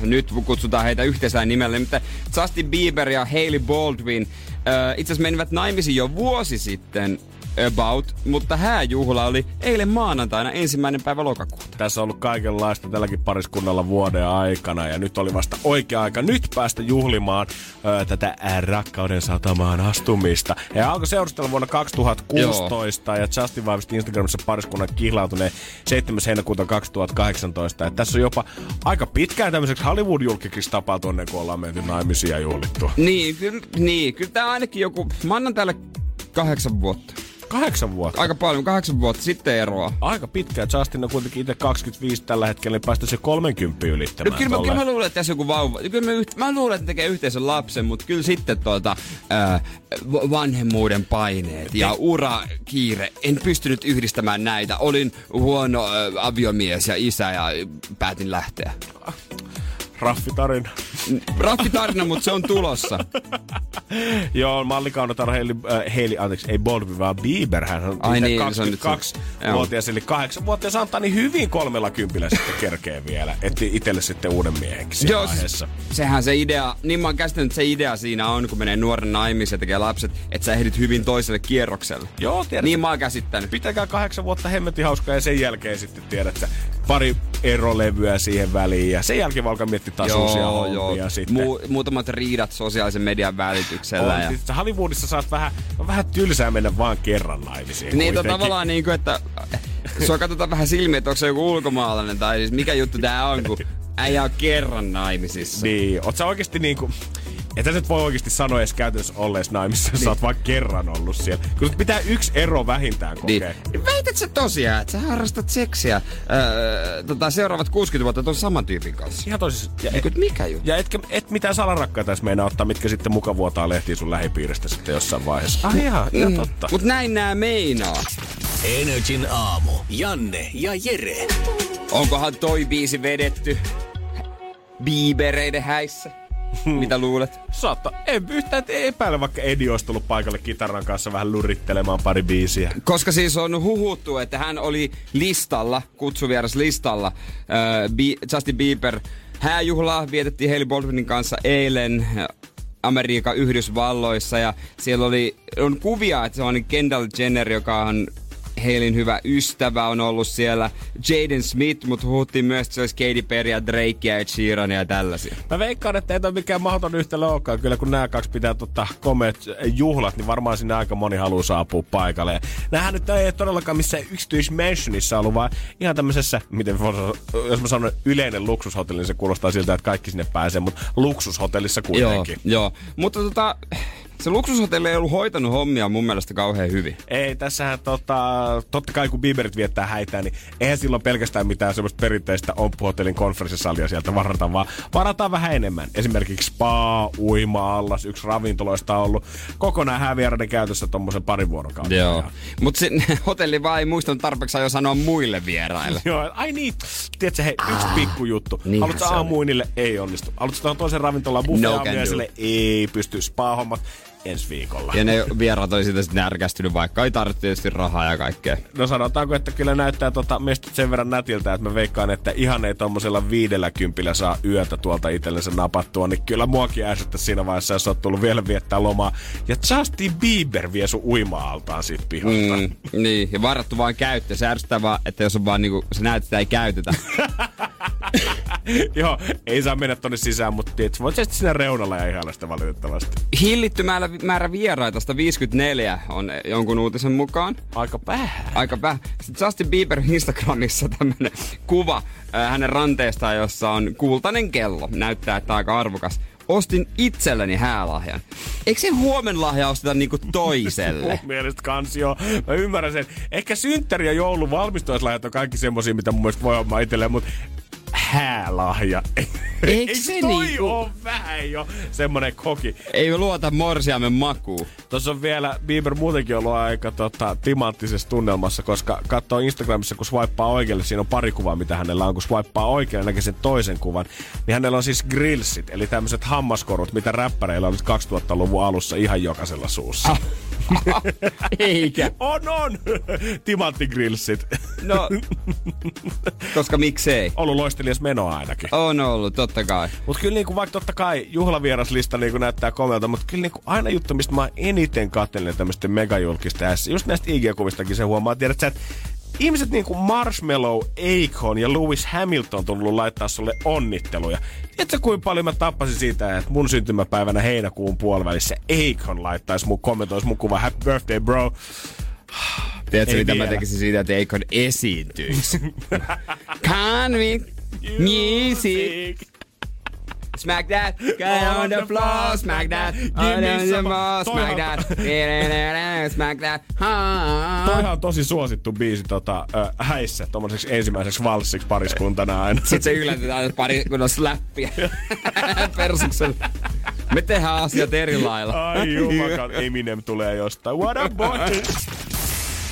Speaker 2: Nyt kutsutaan heitä yhteisellä nimellä, mutta Justin Bieber ja Hailey Baldwin itse asiassa menivät naimisiin jo vuosi sitten about, mutta hääjuhla oli eilen maanantaina ensimmäinen päivä lokakuuta.
Speaker 3: Tässä on ollut kaikenlaista tälläkin pariskunnalla vuoden aikana ja nyt oli vasta oikea aika nyt päästä juhlimaan ö, tätä rakkauden satamaan astumista. Ja alkoi seurustella vuonna 2016 Joo. ja Justin vahvisti Instagramissa pariskunnan kihlautuneen 7. heinäkuuta 2018. Ja tässä on jopa aika pitkään tämmöiseksi Hollywood-julkikiksi tapahtunut ennen kuin ollaan menty naimisia juhlittu.
Speaker 2: Niin, kyllä, niin, kyllä tämä ainakin joku, mä annan täällä kahdeksan vuotta.
Speaker 3: Kahdeksan vuotta?
Speaker 2: Aika paljon, kahdeksan vuotta sitten eroa.
Speaker 3: Aika pitkä. Justin on kuitenkin itse 25 tällä hetkellä, niin päästä se 30 ylittämään.
Speaker 2: No, kyllä, mä, kyllä mä luulen, että tässä joku vauva. Kyllä mä, yht, mä luulen, että tekee yhteisen lapsen, mutta kyllä sitten tuota, äh, vanhemmuuden paineet ja ura kiire. En pystynyt yhdistämään näitä. Olin huono äh, aviomies ja isä ja päätin lähteä.
Speaker 3: Raffitarina.
Speaker 2: Raffitarina, mutta se on tulossa.
Speaker 3: Joo, mallikaunotar Heili, äh, Heili, anteeksi, ei Baldwin, vaan Bieber. Hän on
Speaker 2: Ai niin,
Speaker 3: 22-vuotias, eli 8-vuotias antaa niin hyvin kolmella kympillä sitten kerkee vielä. Etti itselle sitten uuden miehenkin Joo, vaiheessa.
Speaker 2: sehän se idea, niin mä oon käsittänyt, että se idea siinä on, kun menee nuoren naimisiin ja tekee lapset, että sä ehdit hyvin toiselle kierrokselle.
Speaker 3: Joo, tiedät.
Speaker 2: Niin mä oon käsittänyt.
Speaker 3: Pitäkää kahdeksan vuotta hemmetin hauskaa ja sen jälkeen sitten tiedät, että pari erolevyä siihen väliin ja sen jälkeen alkaa miettiä taas joo, uusia hommia sitten. Mu-
Speaker 2: muutamat riidat sosiaalisen median välityksellä. On,
Speaker 3: ja... siis Hollywoodissa saat vähän, on vähän tylsää mennä vaan kerran naimisiin.
Speaker 2: Niin, to, tavallaan niin kuin, että sua katsotaan vähän silmiä, että onko se joku ulkomaalainen tai siis mikä juttu tää on, kun äijä on kerran naimisissa.
Speaker 3: Niin, oot sä oikeesti niinku... Että nyt voi oikeasti sanoa edes käytännössä ollees naimissa, niin. sä oot vaan kerran ollut siellä. Kun pitää yksi ero vähintään kokea.
Speaker 2: Niin. Väität sä tosiaan, että sä harrastat seksiä öö, tota, seuraavat 60 vuotta tuon saman tyypin kanssa?
Speaker 3: Ihan tosissaan.
Speaker 2: Ja et, mikä juttu?
Speaker 3: Ja etkä, et mitään salarakkaita edes meinaa ottaa, mitkä sitten muka vuotaa lehtiin sun lähipiiristä sitten jossain vaiheessa.
Speaker 2: Ah ihan, ihan mm. totta. Mut näin nää meinaa.
Speaker 1: Energin aamu. Janne ja Jere.
Speaker 2: Onkohan toi biisi vedetty Biebereiden häissä? Mitä luulet?
Speaker 3: Saattaa. En yhtään epäile, vaikka Edi olisi tullut paikalle kitaran kanssa vähän lurittelemaan pari biisiä.
Speaker 2: Koska siis on huhuttu, että hän oli listalla, kutsuvieras listalla, äh, Justin Bieber. Hääjuhlaa vietettiin Hailey Baldwinin kanssa eilen Amerikan Yhdysvalloissa ja siellä oli, on kuvia, että se on Kendall Jenner, joka on Heilin hyvä ystävä on ollut siellä. Jaden Smith, mutta huhuttiin myös, että se olisi Katy Perry ja Drake ja Ed Sheeran ja tällaisia.
Speaker 3: Mä veikkaan, että ei ole mikään mahdoton yhtälö olekaan. Kyllä kun nämä kaksi pitää tota komeet juhlat, niin varmaan sinne aika moni haluaa saapua paikalle. Nämähän nyt ei todellakaan missään yksityismansionissa ollut, vaan ihan tämmöisessä, miten jos mä sanon yleinen luksushotelli, niin se kuulostaa siltä, että kaikki sinne pääsee, mutta luksushotellissa kuitenkin.
Speaker 2: Joo, joo. mutta tota, Se luksushotelli ei ollut hoitanut hommia mun mielestä kauhean hyvin.
Speaker 3: Ei, tässähän tota, totta kai kun Bieberit viettää häitää, niin eihän silloin pelkästään mitään semmoista perinteistä omppuhotellin konferenssisalia sieltä varata, vaan varataan vähän enemmän. Esimerkiksi spa, uima-allas, yksi ravintoloista on ollut kokonaan häviäräinen käytössä tuommoisen parin vuorokauden.
Speaker 2: Joo. Mutta hotelli vaan ei muistanut tarpeeksi jo sanoa muille vieraille.
Speaker 3: Joo, ai niin, tiedätkö, hei, yksi pikkujuttu.
Speaker 2: niinhän
Speaker 3: Haluatko aamuinille? Ei onnistu. Haluatko tuohon toisen ravintolaan
Speaker 2: No
Speaker 3: buffet aamiaiselle? Ei pysty. Spa-hommat ensi viikolla.
Speaker 2: Ja ne vieraat oli siitä sitten närkästynyt, vaikka ei tarvitse tietysti rahaa ja kaikkea.
Speaker 3: No sanotaanko, että kyllä näyttää tota mestit sen verran nätiltä, että mä veikkaan, että ihan ei tommosella viidellä kympillä saa yötä tuolta itsellensä napattua, niin kyllä muakin ärsyttä siinä vaiheessa, jos oot tullut vielä viettää lomaa. Ja Justin Bieber vie sun uima-altaan siitä pihalta.
Speaker 2: Mm, niin, ja varattu vaan käyttö. Se ärsyttää vaan, että jos on vaan niinku, se näet, että ei käytetä.
Speaker 3: Joo, ei saa mennä tonne sisään, mutta voit sä siinä reunalla ja ihailla sitä valitettavasti.
Speaker 2: Hillitty määrä, vieraita, 154 on jonkun uutisen mukaan.
Speaker 3: Aika vähän.
Speaker 2: Aika vähän. Sitten Justin Bieber Instagramissa tämmönen kuva äh, hänen ranteestaan, jossa on kultainen kello. Näyttää, että aika arvokas. Ostin itselleni häälahjan. Eikö se huomenlahja osteta niinku toiselle?
Speaker 3: Mun mielestä kans joo. Mä ymmärrän sen. Ehkä synttäri ja joulun valmistuislahjat on kaikki semmosia, mitä mun mielestä voi olla itselleen, mutta häälahja.
Speaker 2: Eikö se
Speaker 3: toi
Speaker 2: niinku-
Speaker 3: on vähän jo semmonen koki?
Speaker 2: Ei luota morsiamen makuun.
Speaker 3: Tuossa on vielä, Bieber muutenkin ollut aika tota, timanttisessa tunnelmassa, koska katsoo Instagramissa, kun swipea oikealle, siinä on pari kuvaa, mitä hänellä on. Kun swipea oikealle, näkee sen toisen kuvan, niin hänellä on siis grillsit, eli tämmöiset hammaskorut, mitä räppäreillä on nyt 2000-luvun alussa ihan jokaisella suussa.
Speaker 2: Eikä.
Speaker 3: On, on! Timanttigrillsit.
Speaker 2: No, koska miksei.
Speaker 3: Ollut loistelias meno ainakin.
Speaker 2: On ollut, totta kai.
Speaker 3: Mutta kyllä niinku, vaikka totta kai juhlavieraslista niinku näyttää komealta, mutta kyllä niinku aina juttu, mistä mä eniten katselen tämmöisten megajulkista ässä. Just näistä IG-kuvistakin se huomaa, tiedät sä, että ihmiset niinku Marshmallow, Akon ja Lewis Hamilton tullut laittaa sulle onnitteluja. Tiedätkö kuinka paljon mä tappasin siitä, että mun syntymäpäivänä heinäkuun puolivälissä Akon laittaisi mun kommentoisi mun kuva Happy birthday bro.
Speaker 2: Tiedätkö, mitä mä tekisin siitä, että Eikon esiintyisi? Convict music. Smack that, get on the floor, smack that, on
Speaker 3: me
Speaker 2: the
Speaker 3: some-
Speaker 2: floor, smack that, smack that. Ha.
Speaker 3: Toihan on tosi suosittu biisi tota, äh, häissä, tommoseksi ensimmäiseksi valssiksi pariskuntana aina.
Speaker 2: Sitten se yllätetään pari kun on slappia persuksella. Me tehdään asiat eri lailla.
Speaker 3: Ai jumakaan, Eminem tulee jostain. What a boy!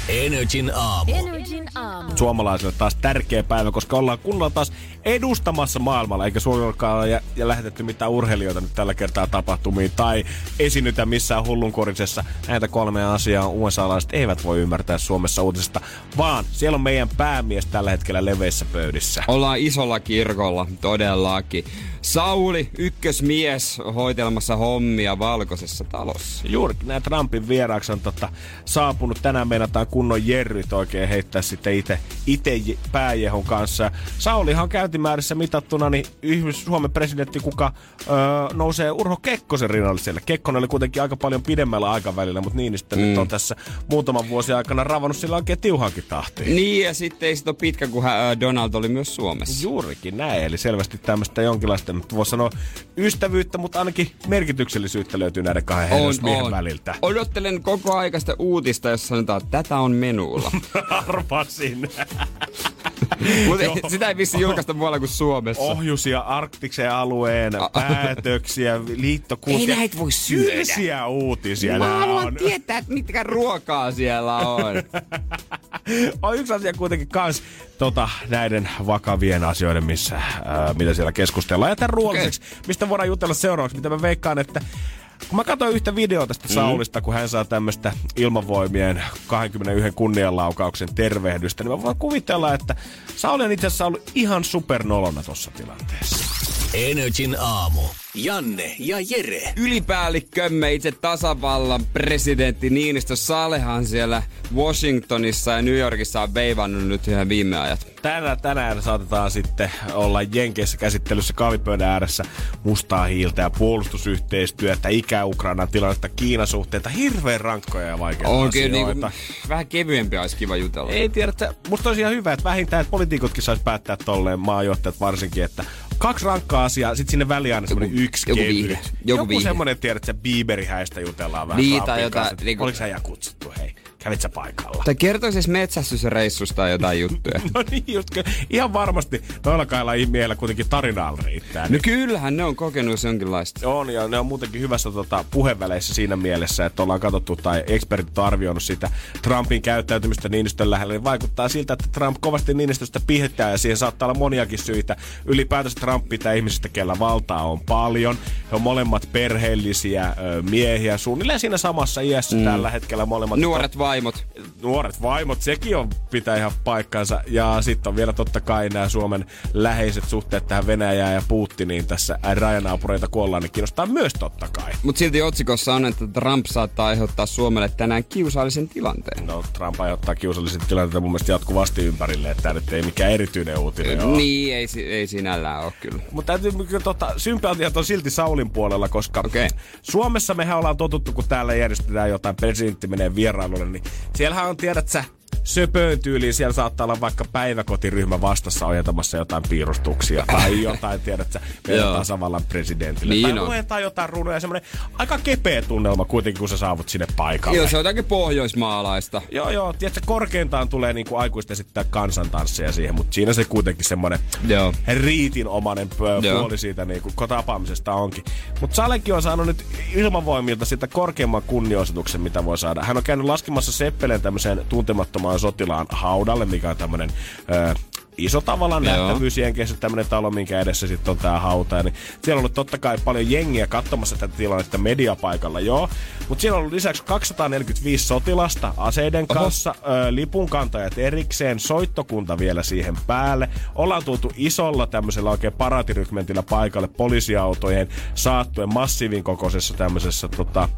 Speaker 1: Energin aamu.
Speaker 5: Energin aamu.
Speaker 3: Suomalaisille taas tärkeä päivä, koska ollaan kunnolla taas edustamassa maailmalla, eikä Suomellakaan ja, ja lähetetty mitään urheilijoita nyt tällä kertaa tapahtumiin tai esiinnytä missään hullunkorisessa. Näitä kolmea asiaa USA-laiset eivät voi ymmärtää Suomessa uutisesta, vaan siellä on meidän päämies tällä hetkellä leveissä pöydissä.
Speaker 2: Ollaan isolla kirkolla, todellakin. Sauli, ykkösmies, hoitelemassa hommia valkoisessa talossa.
Speaker 3: Juuri nämä Trumpin vieraaksi on tota, saapunut. Tänään meinataan kunnon jerryt oikein heittää sitten itse ite pääjehon kanssa. Saulihan on käyntimäärissä mitattuna, niin Yhdys- Suomen presidentti, kuka öö, nousee Urho Kekkosen rinnalle siellä. Kekkonen oli kuitenkin aika paljon pidemmällä aikavälillä, mutta Niinistö mm. nyt on tässä muutaman vuosi aikana ravannut sillä oikein tiuhankin tahtiin.
Speaker 2: Niin, ja sitten ei sit ole pitkä, kun hän, Donald oli myös Suomessa.
Speaker 3: Juurikin näin, eli selvästi tämmöistä jonkinlaista, nyt voisi sanoa ystävyyttä, mutta ainakin merkityksellisyyttä löytyy näiden kahden herrasmiehen väliltä.
Speaker 2: Odottelen koko aikaista uutista, jossa sanotaan, että tätä on menulla.
Speaker 3: Arvasin.
Speaker 2: Mutta sitä ei vissi julkaista muualla kuin Suomessa.
Speaker 3: ohjusia arktiksen alueen päätöksiä, liittokuntia.
Speaker 2: Ei näitä voi syödä.
Speaker 3: Uutisia
Speaker 2: Mä haluan
Speaker 3: on.
Speaker 2: tietää, että mitkä ruokaa siellä on.
Speaker 3: On yksi asia kuitenkin kans tota, näiden vakavien asioiden, missä, ää, mitä siellä keskustellaan. Ja tämän ruoalliseksi, mistä voidaan jutella seuraavaksi, mitä mä veikkaan, että kun mä katsoin yhtä videoa tästä
Speaker 2: Mm.
Speaker 3: Saulista, kun hän saa tämmöistä ilmavoimien 21 kunnianlaukauksen tervehdystä, niin mä voin kuvitella, että Sauli on itse asiassa ollut ihan supernolona tuossa tilanteessa.
Speaker 1: Energin aamu. Janne ja Jere.
Speaker 2: Ylipäällikkömme itse tasavallan presidentti Niinistö Salehan siellä Washingtonissa ja New Yorkissa on veivannut nyt ihan viime ajat.
Speaker 3: Tänään, tänään saatetaan sitten olla Jenkeissä käsittelyssä kahvipöydän ääressä mustaa hiiltä ja puolustusyhteistyötä, Itä-Ukrainan tilannetta, Kiinan suhteita, hirveän rankkoja ja vaikeita
Speaker 2: On kyllä
Speaker 3: asioita.
Speaker 2: niinku, vähän kevyempi olisi kiva jutella.
Speaker 3: Ei tiedä, että musta olisi ihan hyvä, että vähintään että poliitikotkin saisi päättää tolleen, maajohtajat varsinkin, että kaksi rankkaa asiaa, sit sinne väliin aina semmonen yksi
Speaker 2: joku
Speaker 3: kevyt.
Speaker 2: viihde. Joku
Speaker 3: Joku
Speaker 2: viihde.
Speaker 3: semmonen, tiedät, että Bieberi häistä jutellaan vähän.
Speaker 2: Niin, tai jotain,
Speaker 3: että
Speaker 2: niinku-
Speaker 3: Oliko ja kutsuttu, hei? Kävit sä paikalla?
Speaker 2: Tai kertoisi edes metsästysreissusta tai jotain juttuja.
Speaker 3: No niin, just, ihan varmasti noilla kailla miehillä kuitenkin tarinaa riittää.
Speaker 2: No kyllähän ne on kokenut jonkinlaista.
Speaker 3: On, ja ne on muutenkin hyvässä tota, puheväleissä siinä mielessä, että ollaan katsottu tai ekspertit on arvioinut sitä Trumpin käyttäytymistä Niinistön lähellä. Niin vaikuttaa siltä, että Trump kovasti Niinistöstä pihettää ja siihen saattaa olla moniakin syitä. Ylipäätänsä Trump pitää ihmisistä, kellä valtaa on paljon. He on molemmat perheellisiä miehiä, suunnilleen siinä samassa iässä mm. tällä hetkellä molemmat.
Speaker 2: Nuoret vaimot.
Speaker 3: nuoret vaimot, sekin on pitää ihan paikkansa. Ja sitten on vielä totta kai nämä Suomen läheiset suhteet tähän Venäjään ja Putiniin tässä rajanaapureita kuollaan, niin kiinnostaa myös totta kai.
Speaker 2: Mutta silti otsikossa on, että Trump saattaa aiheuttaa Suomelle tänään kiusallisen tilanteen.
Speaker 3: No, Trump aiheuttaa kiusallisia tilanteita mun mielestä jatkuvasti ympärille, että tämä nyt ei mikään erityinen uutinen ole.
Speaker 2: Niin, ei, ei sinällään ole kyllä.
Speaker 3: Mutta täytyy kyllä tota, sympatiat on silti Saulin puolella, koska
Speaker 2: Okei.
Speaker 3: Suomessa mehän ollaan totuttu, kun täällä järjestetään jotain, presidentti menee vierailulle, niin siellähän on, tiedät sä, söpöön tyyliin, siellä saattaa olla vaikka päiväkotiryhmä vastassa ojentamassa jotain piirustuksia tai jotain, tiedät sä, meidän tasavallan presidentille.
Speaker 2: Niin
Speaker 3: tai
Speaker 2: on.
Speaker 3: luetaan jotain runoja, semmoinen aika kepeä tunnelma kuitenkin, kun sä saavut sinne paikalle.
Speaker 2: Joo, se on jotakin pohjoismaalaista.
Speaker 3: Joo, joo. Tiedätkö, korkeintaan tulee niinku aikuisten esittää kansantansseja siihen, mutta siinä se kuitenkin semmoinen
Speaker 2: Joo.
Speaker 3: riitinomainen pö-
Speaker 2: Joo.
Speaker 3: puoli siitä niinku, tapaamisesta onkin. Mutta Salekin on saanut nyt ilmavoimilta sitä korkeimman kunnioituksen, mitä voi saada. Hän on käynyt laskemassa Seppeleen tämmöiseen tuntemattomaan sotilaan haudalle, mikä on tämmöinen... Öö, iso tavallaan
Speaker 2: Joo.
Speaker 3: nähtävyys Jenkeissä, tämmöinen talo, minkä edessä sitten on tää hauta. Ja Niin siellä on ollut totta kai paljon jengiä katsomassa tätä tilannetta mediapaikalla, joo. Mutta siellä on ollut lisäksi 245 sotilasta aseiden kanssa, ö, lipunkantajat erikseen, soittokunta vielä siihen päälle. Ollaan tultu isolla tämmöisellä oikein paratirykmentillä paikalle poliisiautojen saattuen massiivin kokoisessa tämmöisessä tota,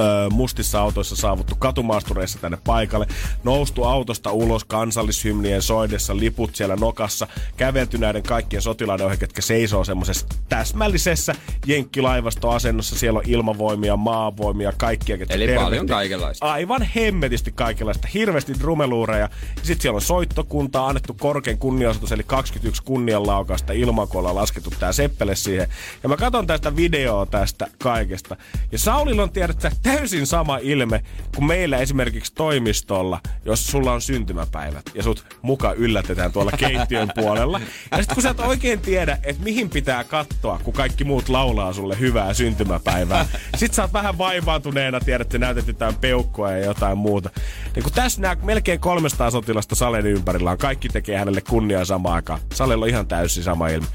Speaker 3: ö, mustissa autoissa saavuttu katumaastureissa tänne paikalle, noustu autosta ulos kansallishymnien soidessa, liput siellä nokassa, kävelty näiden kaikkien sotilaiden ohi, ketkä seisoo semmoisessa täsmällisessä jenkkilaivastoasennossa, siellä on ilmavoimia, maavoimia, kaikkia, ketkä
Speaker 2: Eli
Speaker 3: tervehtii.
Speaker 2: paljon kaikenlaista.
Speaker 3: Aivan hemmetisti kaikenlaista, hirveästi rumeluureja. Sitten siellä on soittokunta, annettu korkein kunnianosoitus, eli 21 kunnianlaukasta ilman, kun ollaan laskettu tää seppele siihen. Ja mä katson tästä videoa tästä kaikesta. Ja Saulilla on tiedät sä, täysin sama ilme kuin meillä esimerkiksi toimistolla, jos sulla on syntymäpäivät ja sut muka yllätetään tuolla keittiön puolella. Ja sitten kun sä et oikein tiedä, että mihin pitää katsoa, kun kaikki muut laulaa sulle hyvää syntymäpäivää. Sit sä oot vähän vaivaantuneena, tiedät, että näytät jotain peukkua ja jotain muuta. Niin kun tässä nämä melkein 300 sotilasta Salen ympärillä on, kaikki tekee hänelle kunniaa samaan aikaan. Salella on ihan täysin sama ilme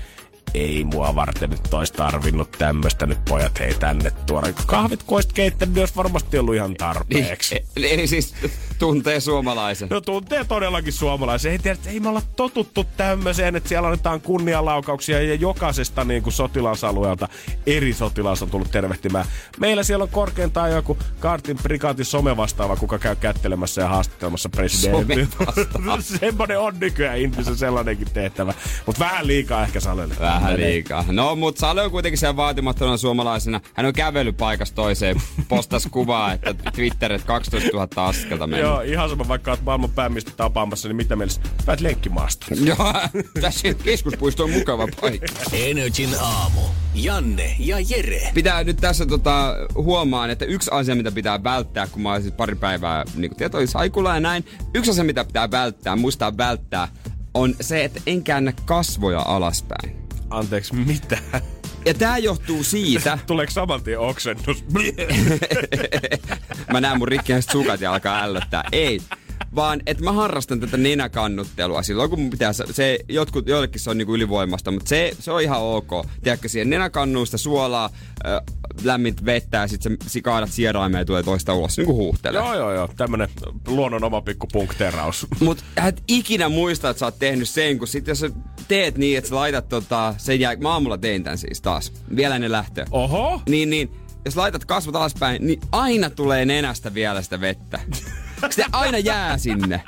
Speaker 3: ei mua varten nyt ois tarvinnut tämmöstä nyt pojat hei tänne tuoda. Kahvit koist keittänyt, olisi varmasti ollut ihan tarpeeksi.
Speaker 2: Eli, eli siis tuntee suomalaisen.
Speaker 3: No tuntee todellakin suomalaisen. Ei tiedä, ei me olla totuttu tämmöiseen, että siellä annetaan kunnianlaukauksia ja jokaisesta niin kuin sotilasalueelta eri sotilas on tullut tervehtimään. Meillä siellä on korkeintaan joku Kartin prikaatin somevastaava, kuka käy kättelemässä ja haastattelemassa presidentin.
Speaker 2: Somevastaava.
Speaker 3: Semmoinen on nykyään ihmisen sellainenkin tehtävä. Mutta vähän liikaa ehkä Salelle.
Speaker 2: Vähän liikaa. No, mutta Sale on kuitenkin siellä vaatimattomana suomalaisena. Hän on kävellyt paikasta toiseen. Postas kuvaa, että Twitter, että 12 000 askelta mennyt.
Speaker 3: Joo, ihan sama vaikka oot maailman päämiestä tapaamassa, niin mitä mielessä? Päät lenkkimaasta.
Speaker 2: Joo, tässä keskuspuisto on mukava paikka.
Speaker 1: Energin aamu. Janne ja Jere.
Speaker 2: Pitää nyt tässä tota, huomaan, että yksi asia, mitä pitää välttää, kun mä oon siis pari päivää niin kuin tietoin saikulla ja näin. Yksi asia, mitä pitää välttää, muistaa välttää, on se, että en käännä kasvoja alaspäin.
Speaker 3: Anteeksi, mitä?
Speaker 2: Ja tää johtuu siitä,
Speaker 3: Tuleeko saman tien oksennus?
Speaker 2: mä näen mun rikkinäiset sukat ja alkaa ällöttää. Ei. Vaan että mä harrastan tätä nenäkannuttelua silloin, kun mun pitää, se, jotkut, joillekin se on niinku ylivoimasta, mutta se, se on ihan ok. Tiedätkö, siihen nenäkannuun sitä suolaa, äh, lämmintä vettä ja sitten sä kaadat sieraimeen ja tulee toista ulos, niinku huuhtelee.
Speaker 3: joo, joo, joo. Tämmönen luonnon oma pikku punkteraus.
Speaker 2: Mut et ikinä muista, että sä oot tehnyt sen, kun sit jos sä teet niin, että sä laitat tota, sen jää, mä aamulla tein tän siis taas, vielä ennen lähtöä.
Speaker 3: Oho!
Speaker 2: Niin, niin, jos laitat kasvot alaspäin, niin aina tulee nenästä vielä sitä vettä. Se aina jää sinne.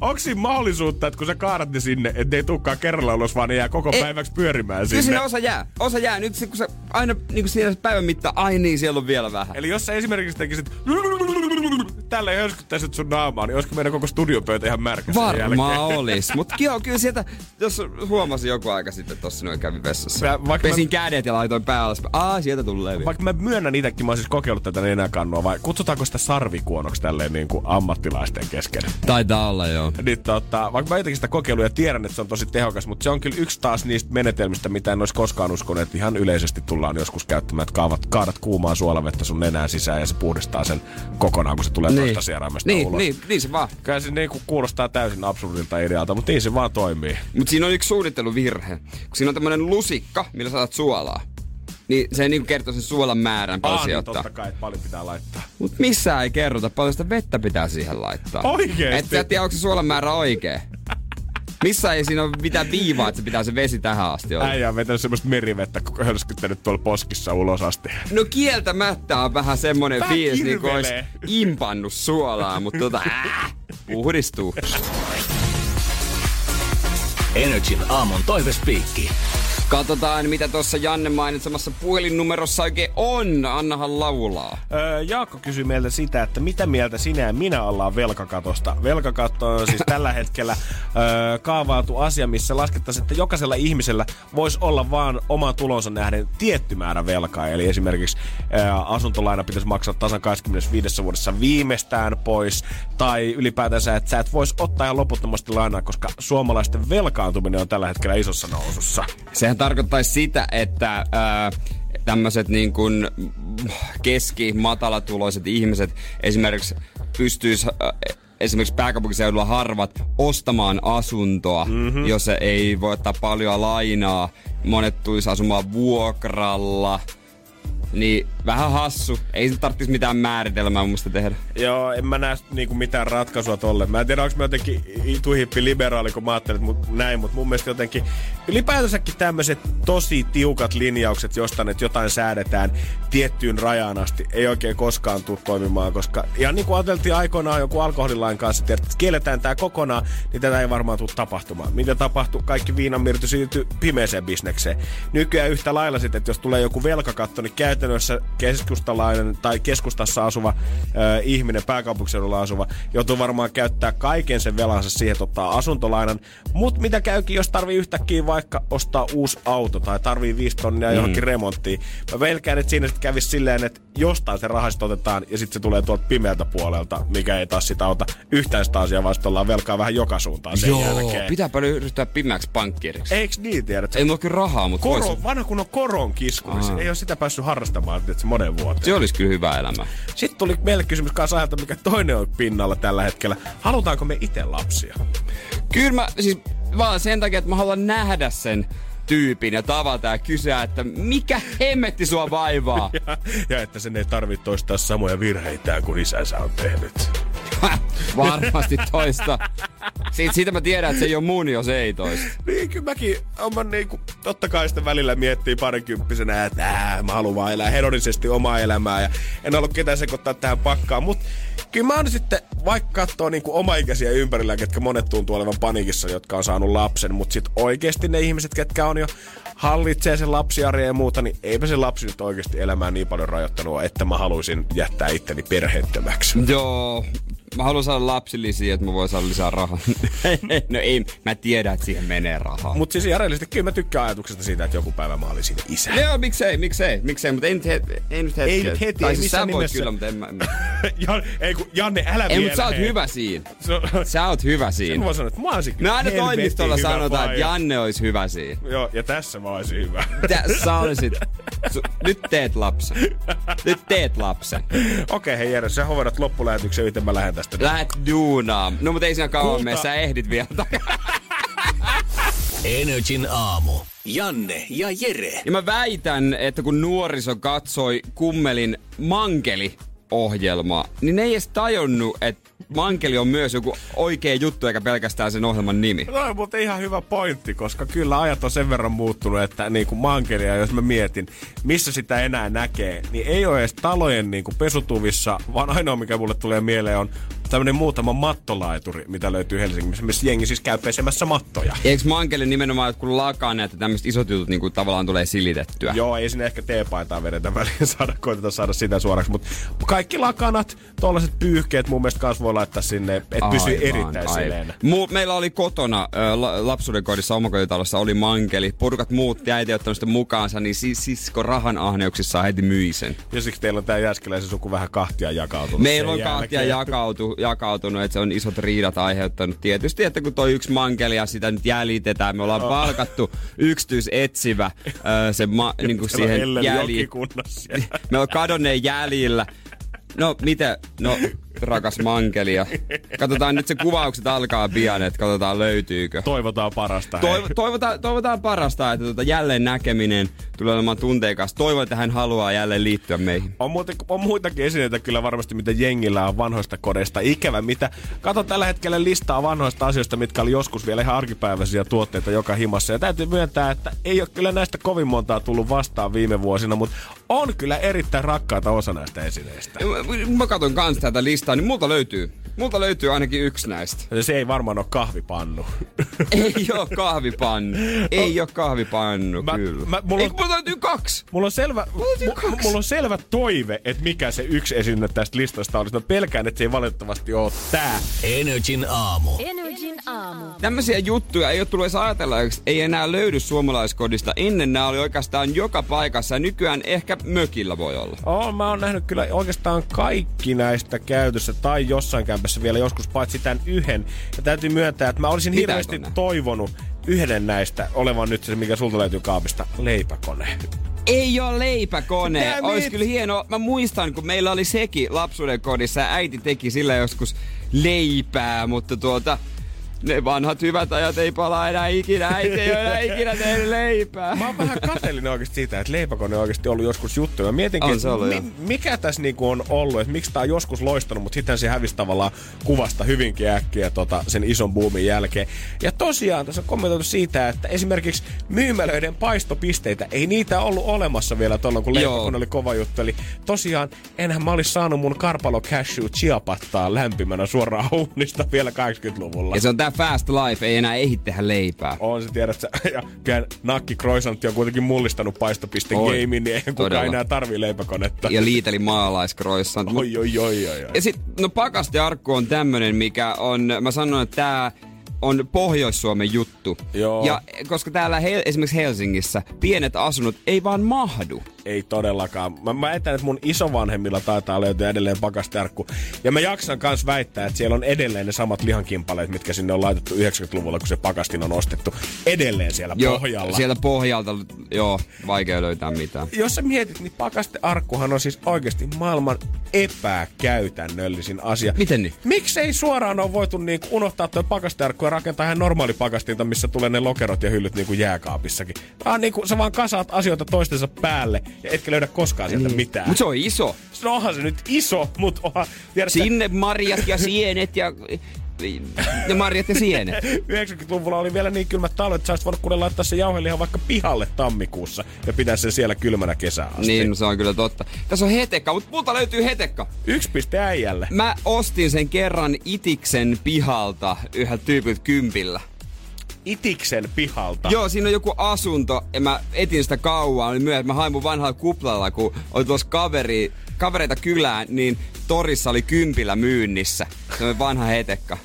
Speaker 3: Onko siinä mahdollisuutta, että kun sä kaadat ne sinne, että ne ei tulekaan kerralla ulos, vaan ne jää koko
Speaker 2: Ei.
Speaker 3: päiväksi pyörimään
Speaker 2: Kyllä
Speaker 3: sinne?
Speaker 2: osa jää. Osa jää. Nyt kun sä aina niin kuin siinä päivän mittaan, ai niin, siellä on vielä vähän.
Speaker 3: Eli jos sä esimerkiksi tekisit tällä hörskyttäisit sun naamaa, niin olisiko meidän koko studiopöytä ihan märkä
Speaker 2: Varmaan olis. Mut joo, kyllä sieltä, jos huomasin joku aika sitten tossa noin kävin vessassa.
Speaker 3: Mä- vaikka
Speaker 2: Pesin
Speaker 3: mä-
Speaker 2: kädet ja laitoin pää alas. Aa, sieltä tulee vielä.
Speaker 3: Vaikka mä myönnän itsekin, mä oon siis kokeillut tätä nenäkannua, vai kutsutaanko sitä sarvikuonoksi tälleen niin kuin ammattilaisten kesken?
Speaker 2: Taitaa olla joo.
Speaker 3: Niin tota, vaikka mä jotenkin sitä kokeillut ja tiedän, että se on tosi tehokas, mutta se on kyllä yksi taas niistä menetelmistä, mitä en olisi koskaan uskonut, että ihan yleisesti tullaan joskus käyttämään, että kaavat, kaadat kuumaa suolavettä sun nenään sisään ja se puhdistaa sen kokonaan, kun se tulee niin. toista sieraimesta
Speaker 2: niin,
Speaker 3: ulos.
Speaker 2: niin, niin se vaan.
Speaker 3: Kyllä se niin kuin kuulostaa täysin absurdilta idealta, mutta niin se vaan toimii.
Speaker 2: Mut siinä on yksi suunnitteluvirhe. Kun siinä on tämmönen lusikka, millä saat suolaa. Niin se ei niinku kertoo sen suolan määrän paljon
Speaker 3: Ah, niin totta kai, että paljon pitää laittaa.
Speaker 2: Mut missään ei kerrota, paljon sitä vettä pitää siihen laittaa.
Speaker 3: Oikeesti?
Speaker 2: Et sä tiedä, onko se suolan määrä oikee. Missä ei siinä ole mitään viivaa, että se pitää se vesi tähän asti olla.
Speaker 3: Äijä on vetänyt semmoista merivettä, kun hörskyttänyt tuolla poskissa ulos asti.
Speaker 2: No kieltämättä on vähän semmonen
Speaker 3: Vähän
Speaker 2: fiilis, niin kuin olisi impannut suolaa, mutta tota, äh, puhdistuu.
Speaker 1: Energin aamun toivespiikki.
Speaker 2: Katsotaan, mitä tuossa Janne mainitsemassa puhelinnumerossa oikein on. Annahan laulaa.
Speaker 3: Öö, Jaakko kysyi meiltä sitä, että mitä mieltä sinä ja minä ollaan velkakatosta. Velkakatto on siis tällä hetkellä öö, kaavailtu asia, missä laskettaisiin, että jokaisella ihmisellä voisi olla vaan oman tulonsa nähden tietty määrä velkaa. Eli esimerkiksi öö, asuntolaina pitäisi maksaa tasan 25 vuodessa viimeistään pois. Tai ylipäätänsä, että sä et voisi ottaa ihan loputtomasti lainaa, koska suomalaisten velkaantuminen on tällä hetkellä isossa nousussa.
Speaker 2: Sehän tarkoittaisi sitä, että ää, tämmöiset niin kuin keski, matalatuloiset ihmiset esimerkiksi pystyis ää, esimerkiksi pääkaupunkiseudulla harvat ostamaan asuntoa, mm-hmm. jos ei voi ottaa paljon lainaa. Monet tulisi asumaan vuokralla. Niin vähän hassu. Ei se tarvitsisi mitään määritelmää mun mielestä tehdä.
Speaker 3: Joo, en mä näe niinku mitään ratkaisua tolle. Mä en tiedä, onko mä jotenkin tuhippi liberaali, kun mä ajattelin mut, näin, mutta mun mielestä jotenkin ylipäätänsäkin tämmöiset tosi tiukat linjaukset jostain, että jotain säädetään tiettyyn rajaan asti, ei oikein koskaan tule toimimaan, koska ihan niin kuin ajateltiin aikoinaan joku alkoholilain kanssa, että kielletään tämä kokonaan, niin tätä ei varmaan tule tapahtumaan. Mitä tapahtuu? Kaikki viinanmyrty siirtyy pimeeseen bisnekseen. Nykyään yhtä lailla sitten, että jos tulee joku velkakatto, niin käytännössä keskustalainen tai keskustassa asuva ö, ihminen, pääkaupunkiseudulla asuva, joutuu varmaan käyttää kaiken sen velansa siihen, että ottaa asuntolainan. Mutta mitä käykin, jos tarvii yhtäkkiä vaikka ostaa uusi auto tai tarvii viisi tonnia johonkin remonttiin. Mä velkään, että siinä sitten kävisi silleen, että jostain se raha sit otetaan ja sitten se tulee tuolta pimeältä puolelta, mikä ei taas sitä auta yhtään sitä asiaa, vaan ollaan velkaa vähän joka suuntaan sen jälkeen.
Speaker 2: pitääpä ryhtyä pimeäksi pankkiriksi.
Speaker 3: Eiks niin tiedät?
Speaker 2: Ei mulla kyllä rahaa, mutta
Speaker 3: Koro,
Speaker 2: vois,
Speaker 3: vanha kun on koron kisku, niin ei ole sitä päässyt harrastamaan että se monen vuoteen.
Speaker 2: se olisi kyllä hyvä elämä.
Speaker 3: Sitten tuli meille kysymys kanssa ajalta, mikä toinen on pinnalla tällä hetkellä. Halutaanko me itse lapsia?
Speaker 2: Kyllä mä, siis vaan sen takia, että mä haluan nähdä sen tyypin ja tavata ja kysyä, että mikä hemmetti sua vaivaa.
Speaker 3: Ja, ja että sen ei tarvitse toistaa samoja virheitä kuin isänsä on tehnyt.
Speaker 2: Varmasti toista. Siitä, siitä mä tiedän, että se ei ole mun, jos ei toista.
Speaker 3: Niin, kyllä mäkin oman niinku, totta kai sitä välillä miettii parikymppisenä, että ää, mä haluan vaan elää hedonisesti omaa elämää ja en halua ketään sekoittaa tähän pakkaan, mutta kyllä mä oon sitten, vaikka katsoo niinku omaikäisiä ympärillä, ketkä monet tuntuu olevan panikissa, jotka on saanut lapsen, mutta sitten oikeasti ne ihmiset, ketkä on jo hallitsee sen lapsiarjen ja muuta, niin eipä se lapsi nyt oikeasti elämää niin paljon rajoittanut, että mä haluaisin jättää itteni perheettömäksi.
Speaker 2: Joo, mä haluan saada lapsillisia, että mä voin saada lisää rahaa. no ei, mä tiedän, että siihen menee rahaa.
Speaker 3: Mutta siis järjellisesti kyllä mä tykkään ajatuksesta siitä, että joku päivä mä olisin isä.
Speaker 2: Joo, miksei, miksei, miksei, mutta ei nyt, het, ei nyt hetki.
Speaker 3: Ei nyt heti,
Speaker 2: tai
Speaker 3: ei
Speaker 2: siis
Speaker 3: missään
Speaker 2: sä voit
Speaker 3: nimessä.
Speaker 2: kyllä, mutta en mä... mä.
Speaker 3: Jan, ei kun Janne, älä
Speaker 2: ei,
Speaker 3: vielä.
Speaker 2: mutta sä oot
Speaker 3: hei.
Speaker 2: hyvä siinä.
Speaker 3: Se on-
Speaker 2: Sä oot hyvä
Speaker 3: Sen
Speaker 2: siinä.
Speaker 3: voi sanoa, että mä olisin
Speaker 2: Me aina
Speaker 3: helvetin
Speaker 2: toimistolla sanotaan, että. Janne olisi hyvä siinä.
Speaker 3: Joo, ja tässä mä olisin hyvä.
Speaker 2: Tä, sä olisit. Su, nyt teet lapsen. Nyt teet lapsen.
Speaker 3: Okei, hei Jere, sä hovedat loppulähetyksen, miten mä lähden tästä.
Speaker 2: Lähet duunaan. No mutta ei siinä kauan mene, sä ehdit vielä.
Speaker 1: Energin aamu. Janne ja Jere.
Speaker 2: Ja mä väitän, että kun nuoriso katsoi Kummelin Mankeli-ohjelmaa, niin ne ei edes tajunnut, että Mankeli on myös joku oikea juttu, eikä pelkästään sen ohjelman nimi.
Speaker 3: No muuten ihan hyvä pointti, koska kyllä ajat on sen verran muuttunut, että niin kuin mankelia, jos mä mietin, missä sitä enää näkee, niin ei ole edes talojen niin kuin pesutuvissa, vaan ainoa mikä mulle tulee mieleen on tämmönen muutama mattolaituri, mitä löytyy Helsingissä, missä jengi siis käy pesemässä mattoja.
Speaker 2: Eikö mankeli nimenomaan jotkut lakan, että tämmöiset isot jutut niin kuin tavallaan tulee silitettyä?
Speaker 3: Joo, ei sinne ehkä teepaitaa vedetä väliin saada, koiteta saada sitä suoraksi, mutta kaikki lakanat, tollaset pyyhkeet mun mielestä kanssa voi laittaa sinne, että pysyy erittäin sileenä.
Speaker 2: Mu- meillä oli kotona la- lapsuuden kodissa omakotitalossa oli mankeli. Porukat muut äiti ottanut sitä mukaansa, niin sis- sisko rahan ahneuksissa heti myi sen.
Speaker 3: Ja siksi teillä on tää Jääskeläisen suku vähän kahtia jakautunut.
Speaker 2: Meillä on kahtia
Speaker 3: jälkeen.
Speaker 2: jakautu, jakautunut, että se on isot riidat aiheuttanut. Tietysti, että kun toi yksi mankeli ja sitä nyt jäljitetään, me ollaan palkattu yksityisetsivä se ma- niin kuin siihen
Speaker 3: siellä.
Speaker 2: Me on kadonneen jäljillä. No, miten? No, rakas mankeli. Ja katsotaan nyt se kuvaukset alkaa pian, että katsotaan löytyykö.
Speaker 3: Toivotaan parasta.
Speaker 2: Toiv- toivotaan, toivotaan parasta, että tuota jälleen näkeminen tulee olemaan tunteikas. Toivon, että hän haluaa jälleen liittyä meihin.
Speaker 3: On, muuten, on muitakin esineitä kyllä varmasti, mitä jengillä on vanhoista kodeista. Ikävä mitä. Kato tällä hetkellä listaa vanhoista asioista, mitkä oli joskus vielä ihan arkipäiväisiä tuotteita joka himassa. Ja täytyy myöntää, että ei ole kyllä näistä kovin montaa tullut vastaan viime vuosina, mutta on kyllä erittäin rakkaita osa näistä esineistä.
Speaker 2: Mä- Mä katson kans tätä listaa, niin multa löytyy. Multa löytyy ainakin yksi näistä.
Speaker 3: Ja se ei varmaan ole kahvipannu.
Speaker 2: Ei oo kahvipannu. Ei oo kahvipannu,
Speaker 3: Mä-
Speaker 2: kyllä.
Speaker 3: mä- mulla
Speaker 2: Ei,
Speaker 3: on-
Speaker 2: kun mulla löytyy kaksi.
Speaker 3: Mulla on, selvä,
Speaker 2: löytyy
Speaker 3: mu-
Speaker 2: kaksi.
Speaker 3: mulla on selvä toive, että mikä se yksi esine tästä listasta olisi. Mä pelkään, että se ei valitettavasti ole tää.
Speaker 1: Energin aamu.
Speaker 5: Energin aamu.
Speaker 2: Tämmöisiä juttuja ei ole tullut edes ajatelleeksi, ei enää löydy suomalaiskodista. Ennen nämä oli oikeastaan joka paikassa ja nykyään ehkä mökillä voi olla.
Speaker 3: Oh, mä oon nähnyt kyllä oikeastaan kaikki näistä käytössä tai jossain kämpässä vielä joskus, paitsi tämän yhden. Ja täytyy myöntää, että mä olisin
Speaker 2: Pitääkö
Speaker 3: hirveästi toivonut yhden näistä olevan nyt se, mikä sulta löytyy kaapista, leipäkone.
Speaker 2: Ei ole leipäkone. Olisi kyllä hienoa. Mä muistan, kun meillä oli sekin lapsuuden kodissa ja äiti teki sillä joskus leipää, mutta tuota... Ne vanhat hyvät ajat ei palaa enää ikinä. Äiti ei ole enää ikinä tehnyt leipää.
Speaker 3: Mä oon vähän kateellinen oikeasti siitä, että leipäkone on oikeasti ollut joskus juttu. Mä mietinkin,
Speaker 2: On se ollut,
Speaker 3: että mi- mikä tässä niinku on ollut, että miksi tää on joskus loistanut, mutta sitten se hävisi tavallaan kuvasta hyvinkin äkkiä tota, sen ison boomin jälkeen. Ja tosiaan tässä on kommentoitu siitä, että esimerkiksi myymälöiden paistopisteitä, ei niitä ollut olemassa vielä tuolloin, kun leipäkone oli kova juttu. Eli tosiaan, enhän mä olisi saanut mun Karpalo Cashew chiapattaa lämpimänä suoraan uunista vielä 80-luvulla.
Speaker 2: Ja se on tää fast life, ei enää ehdi tehdä leipää.
Speaker 3: On se, tiedät sä. Ja kyllä Nakki Croissantti on kuitenkin mullistanut paistopiste gamein, niin eihän kukaan
Speaker 2: Todella.
Speaker 3: enää tarvii leipäkonetta.
Speaker 2: Ja liiteli maalaiskroissaan.
Speaker 3: Oi, oi, oi, oi, oi.
Speaker 2: Ja sit, no pakastearkku on tämmönen, mikä on, mä sanon, että tää on Pohjois-Suomen juttu.
Speaker 3: Joo.
Speaker 2: Ja koska täällä Hel- esimerkiksi Helsingissä pienet asunnot ei vaan mahdu.
Speaker 3: Ei todellakaan. Mä, mä etän, että mun isovanhemmilla taitaa löytyä edelleen pakastearkku. Ja mä jaksan kans väittää, että siellä on edelleen ne samat lihankimpaleet, mitkä sinne on laitettu 90-luvulla, kun se pakastin on ostettu. Edelleen siellä pohjalla.
Speaker 2: sieltä pohjalta, joo, vaikea löytää mitään.
Speaker 3: jos sä mietit, niin pakastearkkuhan on siis oikeasti maailman epäkäytännöllisin asia.
Speaker 2: Miten niin?
Speaker 3: Miksei suoraan ole voitu niinku unohtaa tuo pakastearkku ja rakentaa ihan normaali pakastinta, missä tulee ne lokerot ja hyllyt niinku jääkaapissakin. Tää on niinku, sä vaan kasaat asioita toistensa päälle ja etkä löydä koskaan sieltä mitään.
Speaker 2: Mutta se on iso.
Speaker 3: No onhan se nyt iso, mutta onhan, tiedät, sä,
Speaker 2: Sinne marjat ja sienet ja... Ja marjat ja sienet.
Speaker 3: 90-luvulla oli vielä niin kylmät talvet, että sä olisit voinut kuule laittaa se jauhelihan vaikka pihalle tammikuussa ja pitää sen siellä kylmänä kesään asti.
Speaker 2: Niin, no se on kyllä totta. Tässä on hetekka, mutta multa löytyy hetekka.
Speaker 3: Yksi piste äijälle.
Speaker 2: Mä ostin sen kerran Itiksen pihalta yhdeltä tyypiltä kympillä.
Speaker 3: Itiksen pihalta.
Speaker 2: Joo, siinä on joku asunto ja mä etin sitä kauan. Oli myöhemmin, mä hain mun vanhalla kuplalla, kun oli tuossa kaveri, kavereita kylään, niin torissa oli kympillä myynnissä. Se on vanha hetekka.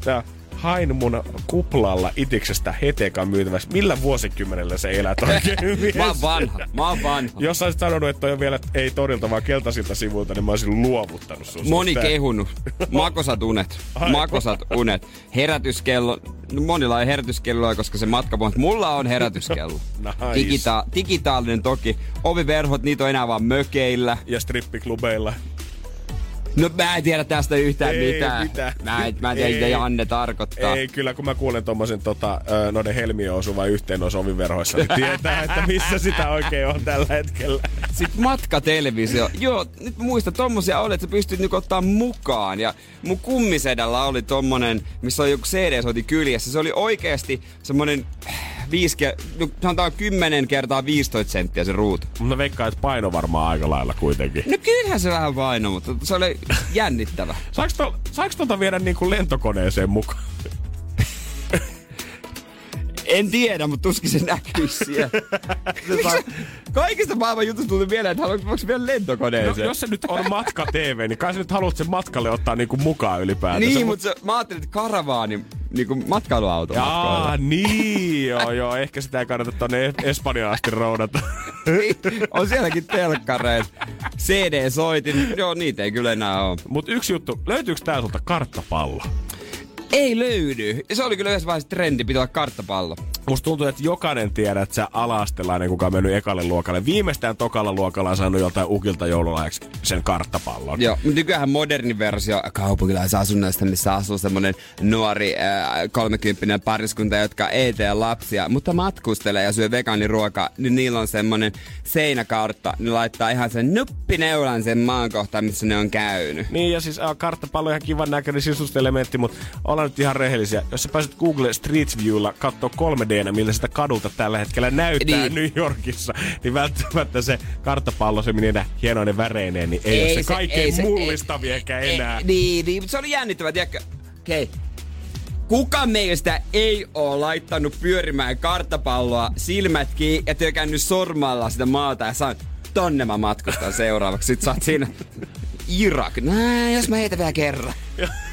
Speaker 3: Tää hain mun kuplalla itiksestä hetekan myytävässä. Millä vuosikymmenellä se elät oikein?
Speaker 2: Mä oon vanha, mä oon vanha.
Speaker 3: Jos olisit sanonut, että on vielä ei torilta, vaan keltaisilta sivuilta, niin mä olisin luovuttanut sun.
Speaker 2: Moni
Speaker 3: suhteen.
Speaker 2: kehunut. Makosat unet. Makosat unet. Herätyskello. Monilla ei herätyskelloa, koska se matka, mutta mulla on herätyskello.
Speaker 3: Nice.
Speaker 2: Digita- digitaalinen toki. Oviverhot, niitä on enää vaan mökeillä.
Speaker 3: Ja strippiklubeilla.
Speaker 2: No mä en tiedä tästä yhtään
Speaker 3: Ei
Speaker 2: mitään.
Speaker 3: mitään.
Speaker 2: Mä en, mä en tiedä, mitä
Speaker 3: Ei.
Speaker 2: Janne tarkoittaa.
Speaker 3: Ei, kyllä kun mä kuulen tommosen tota, noiden helmien osuvan yhteen noissa oviverhoissa, niin tietää, että missä sitä oikein on tällä hetkellä.
Speaker 2: Sitten matkatelevisio. Joo, nyt mä muistan, tommosia oli, että sä pystyt niinku ottaa mukaan. Ja mun kummisedällä oli tommonen, missä oli joku CD-soiti kyljessä. Se oli oikeasti semmonen viisi, no, sanotaan 10 kertaa 15 senttiä se ruutu.
Speaker 3: Mutta veikkaan, että paino varmaan aika lailla kuitenkin.
Speaker 2: No kyllähän se vähän paino, mutta se oli jännittävä.
Speaker 3: Saanko, to, saanko tota viedä niin kuin lentokoneeseen mukaan?
Speaker 2: En tiedä, mutta tuskin se näkyy siellä. se saa... Kaikista maailman jutusta tuli mieleen, että haluatko vielä
Speaker 3: No,
Speaker 2: lentokoneeseen.
Speaker 3: jos se nyt on matka TV, niin kai sä nyt haluat sen matkalle ottaa niinku mukaan ylipäätään.
Speaker 2: Niin, mutta se, mä ajattelin, että karavaani, niinku matkailuauto
Speaker 3: Jaa, niin, joo, joo. Ehkä sitä ei kannata tonne Espanjaan asti roudata.
Speaker 2: on sielläkin telkkareet. CD-soitin, joo niitä ei kyllä enää ole.
Speaker 3: Mut yksi juttu, löytyykö tää sulta karttapallo?
Speaker 2: Ei löydy. Ja se oli kyllä yhdessä vaiheessa trendi, pitää olla karttapallo.
Speaker 3: Musta tuntuu, että jokainen tiedät, että sä alastelainen, kuka on mennyt ekalle luokalle. Viimeistään tokalla luokalla on saanut joltain ukilta joululahjaksi sen karttapallon.
Speaker 2: Joo, mutta nykyään moderni versio kaupunkilaisasunnoista, missä asuu semmonen nuori äh, kolmekymppinen pariskunta, jotka ei tee lapsia, mutta matkustelee ja syö vegaaniruokaa, niin niillä on semmonen seinäkartta, ne laittaa ihan sen nuppineulan sen maankohtaan, missä ne on käynyt.
Speaker 3: Niin, ja siis äh, karttapallo on ihan kivan näköinen sisustuselementti, mutta ollaan nyt ihan rehellisiä. Jos sä pääset Google Street Viewlla katsoo 3 d miltä sitä kadulta tällä hetkellä näyttää
Speaker 2: Niin.
Speaker 3: New Yorkissa, niin välttämättä se karttapallo, se minä hienoinen väreineen, niin ei, ei ole se kaikkein mullistaviekään enää.
Speaker 2: Ei, niin, niin, mutta se oli jännittävä, tiedätkö? Okei. Okay. Kuka meistä ei oo laittanut pyörimään karttapalloa silmät kiinni ja tökännyt sormalla sitä maata ja sanonut, tonne mä matkustan seuraavaksi. Sitten sä oot siinä Irak. Nää, jos mä heitän vielä kerran.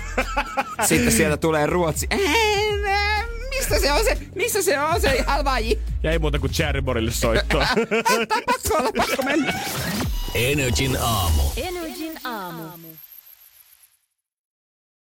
Speaker 2: Sitten sieltä tulee Ruotsi. "Ei, nää, Mistä se on se? Missä se on se halvaji?
Speaker 3: Ja ei muuta kuin Cherryborille soittoa.
Speaker 2: Pakko olla, pakko mennä.
Speaker 1: Energin aamu.
Speaker 5: Energin aamu.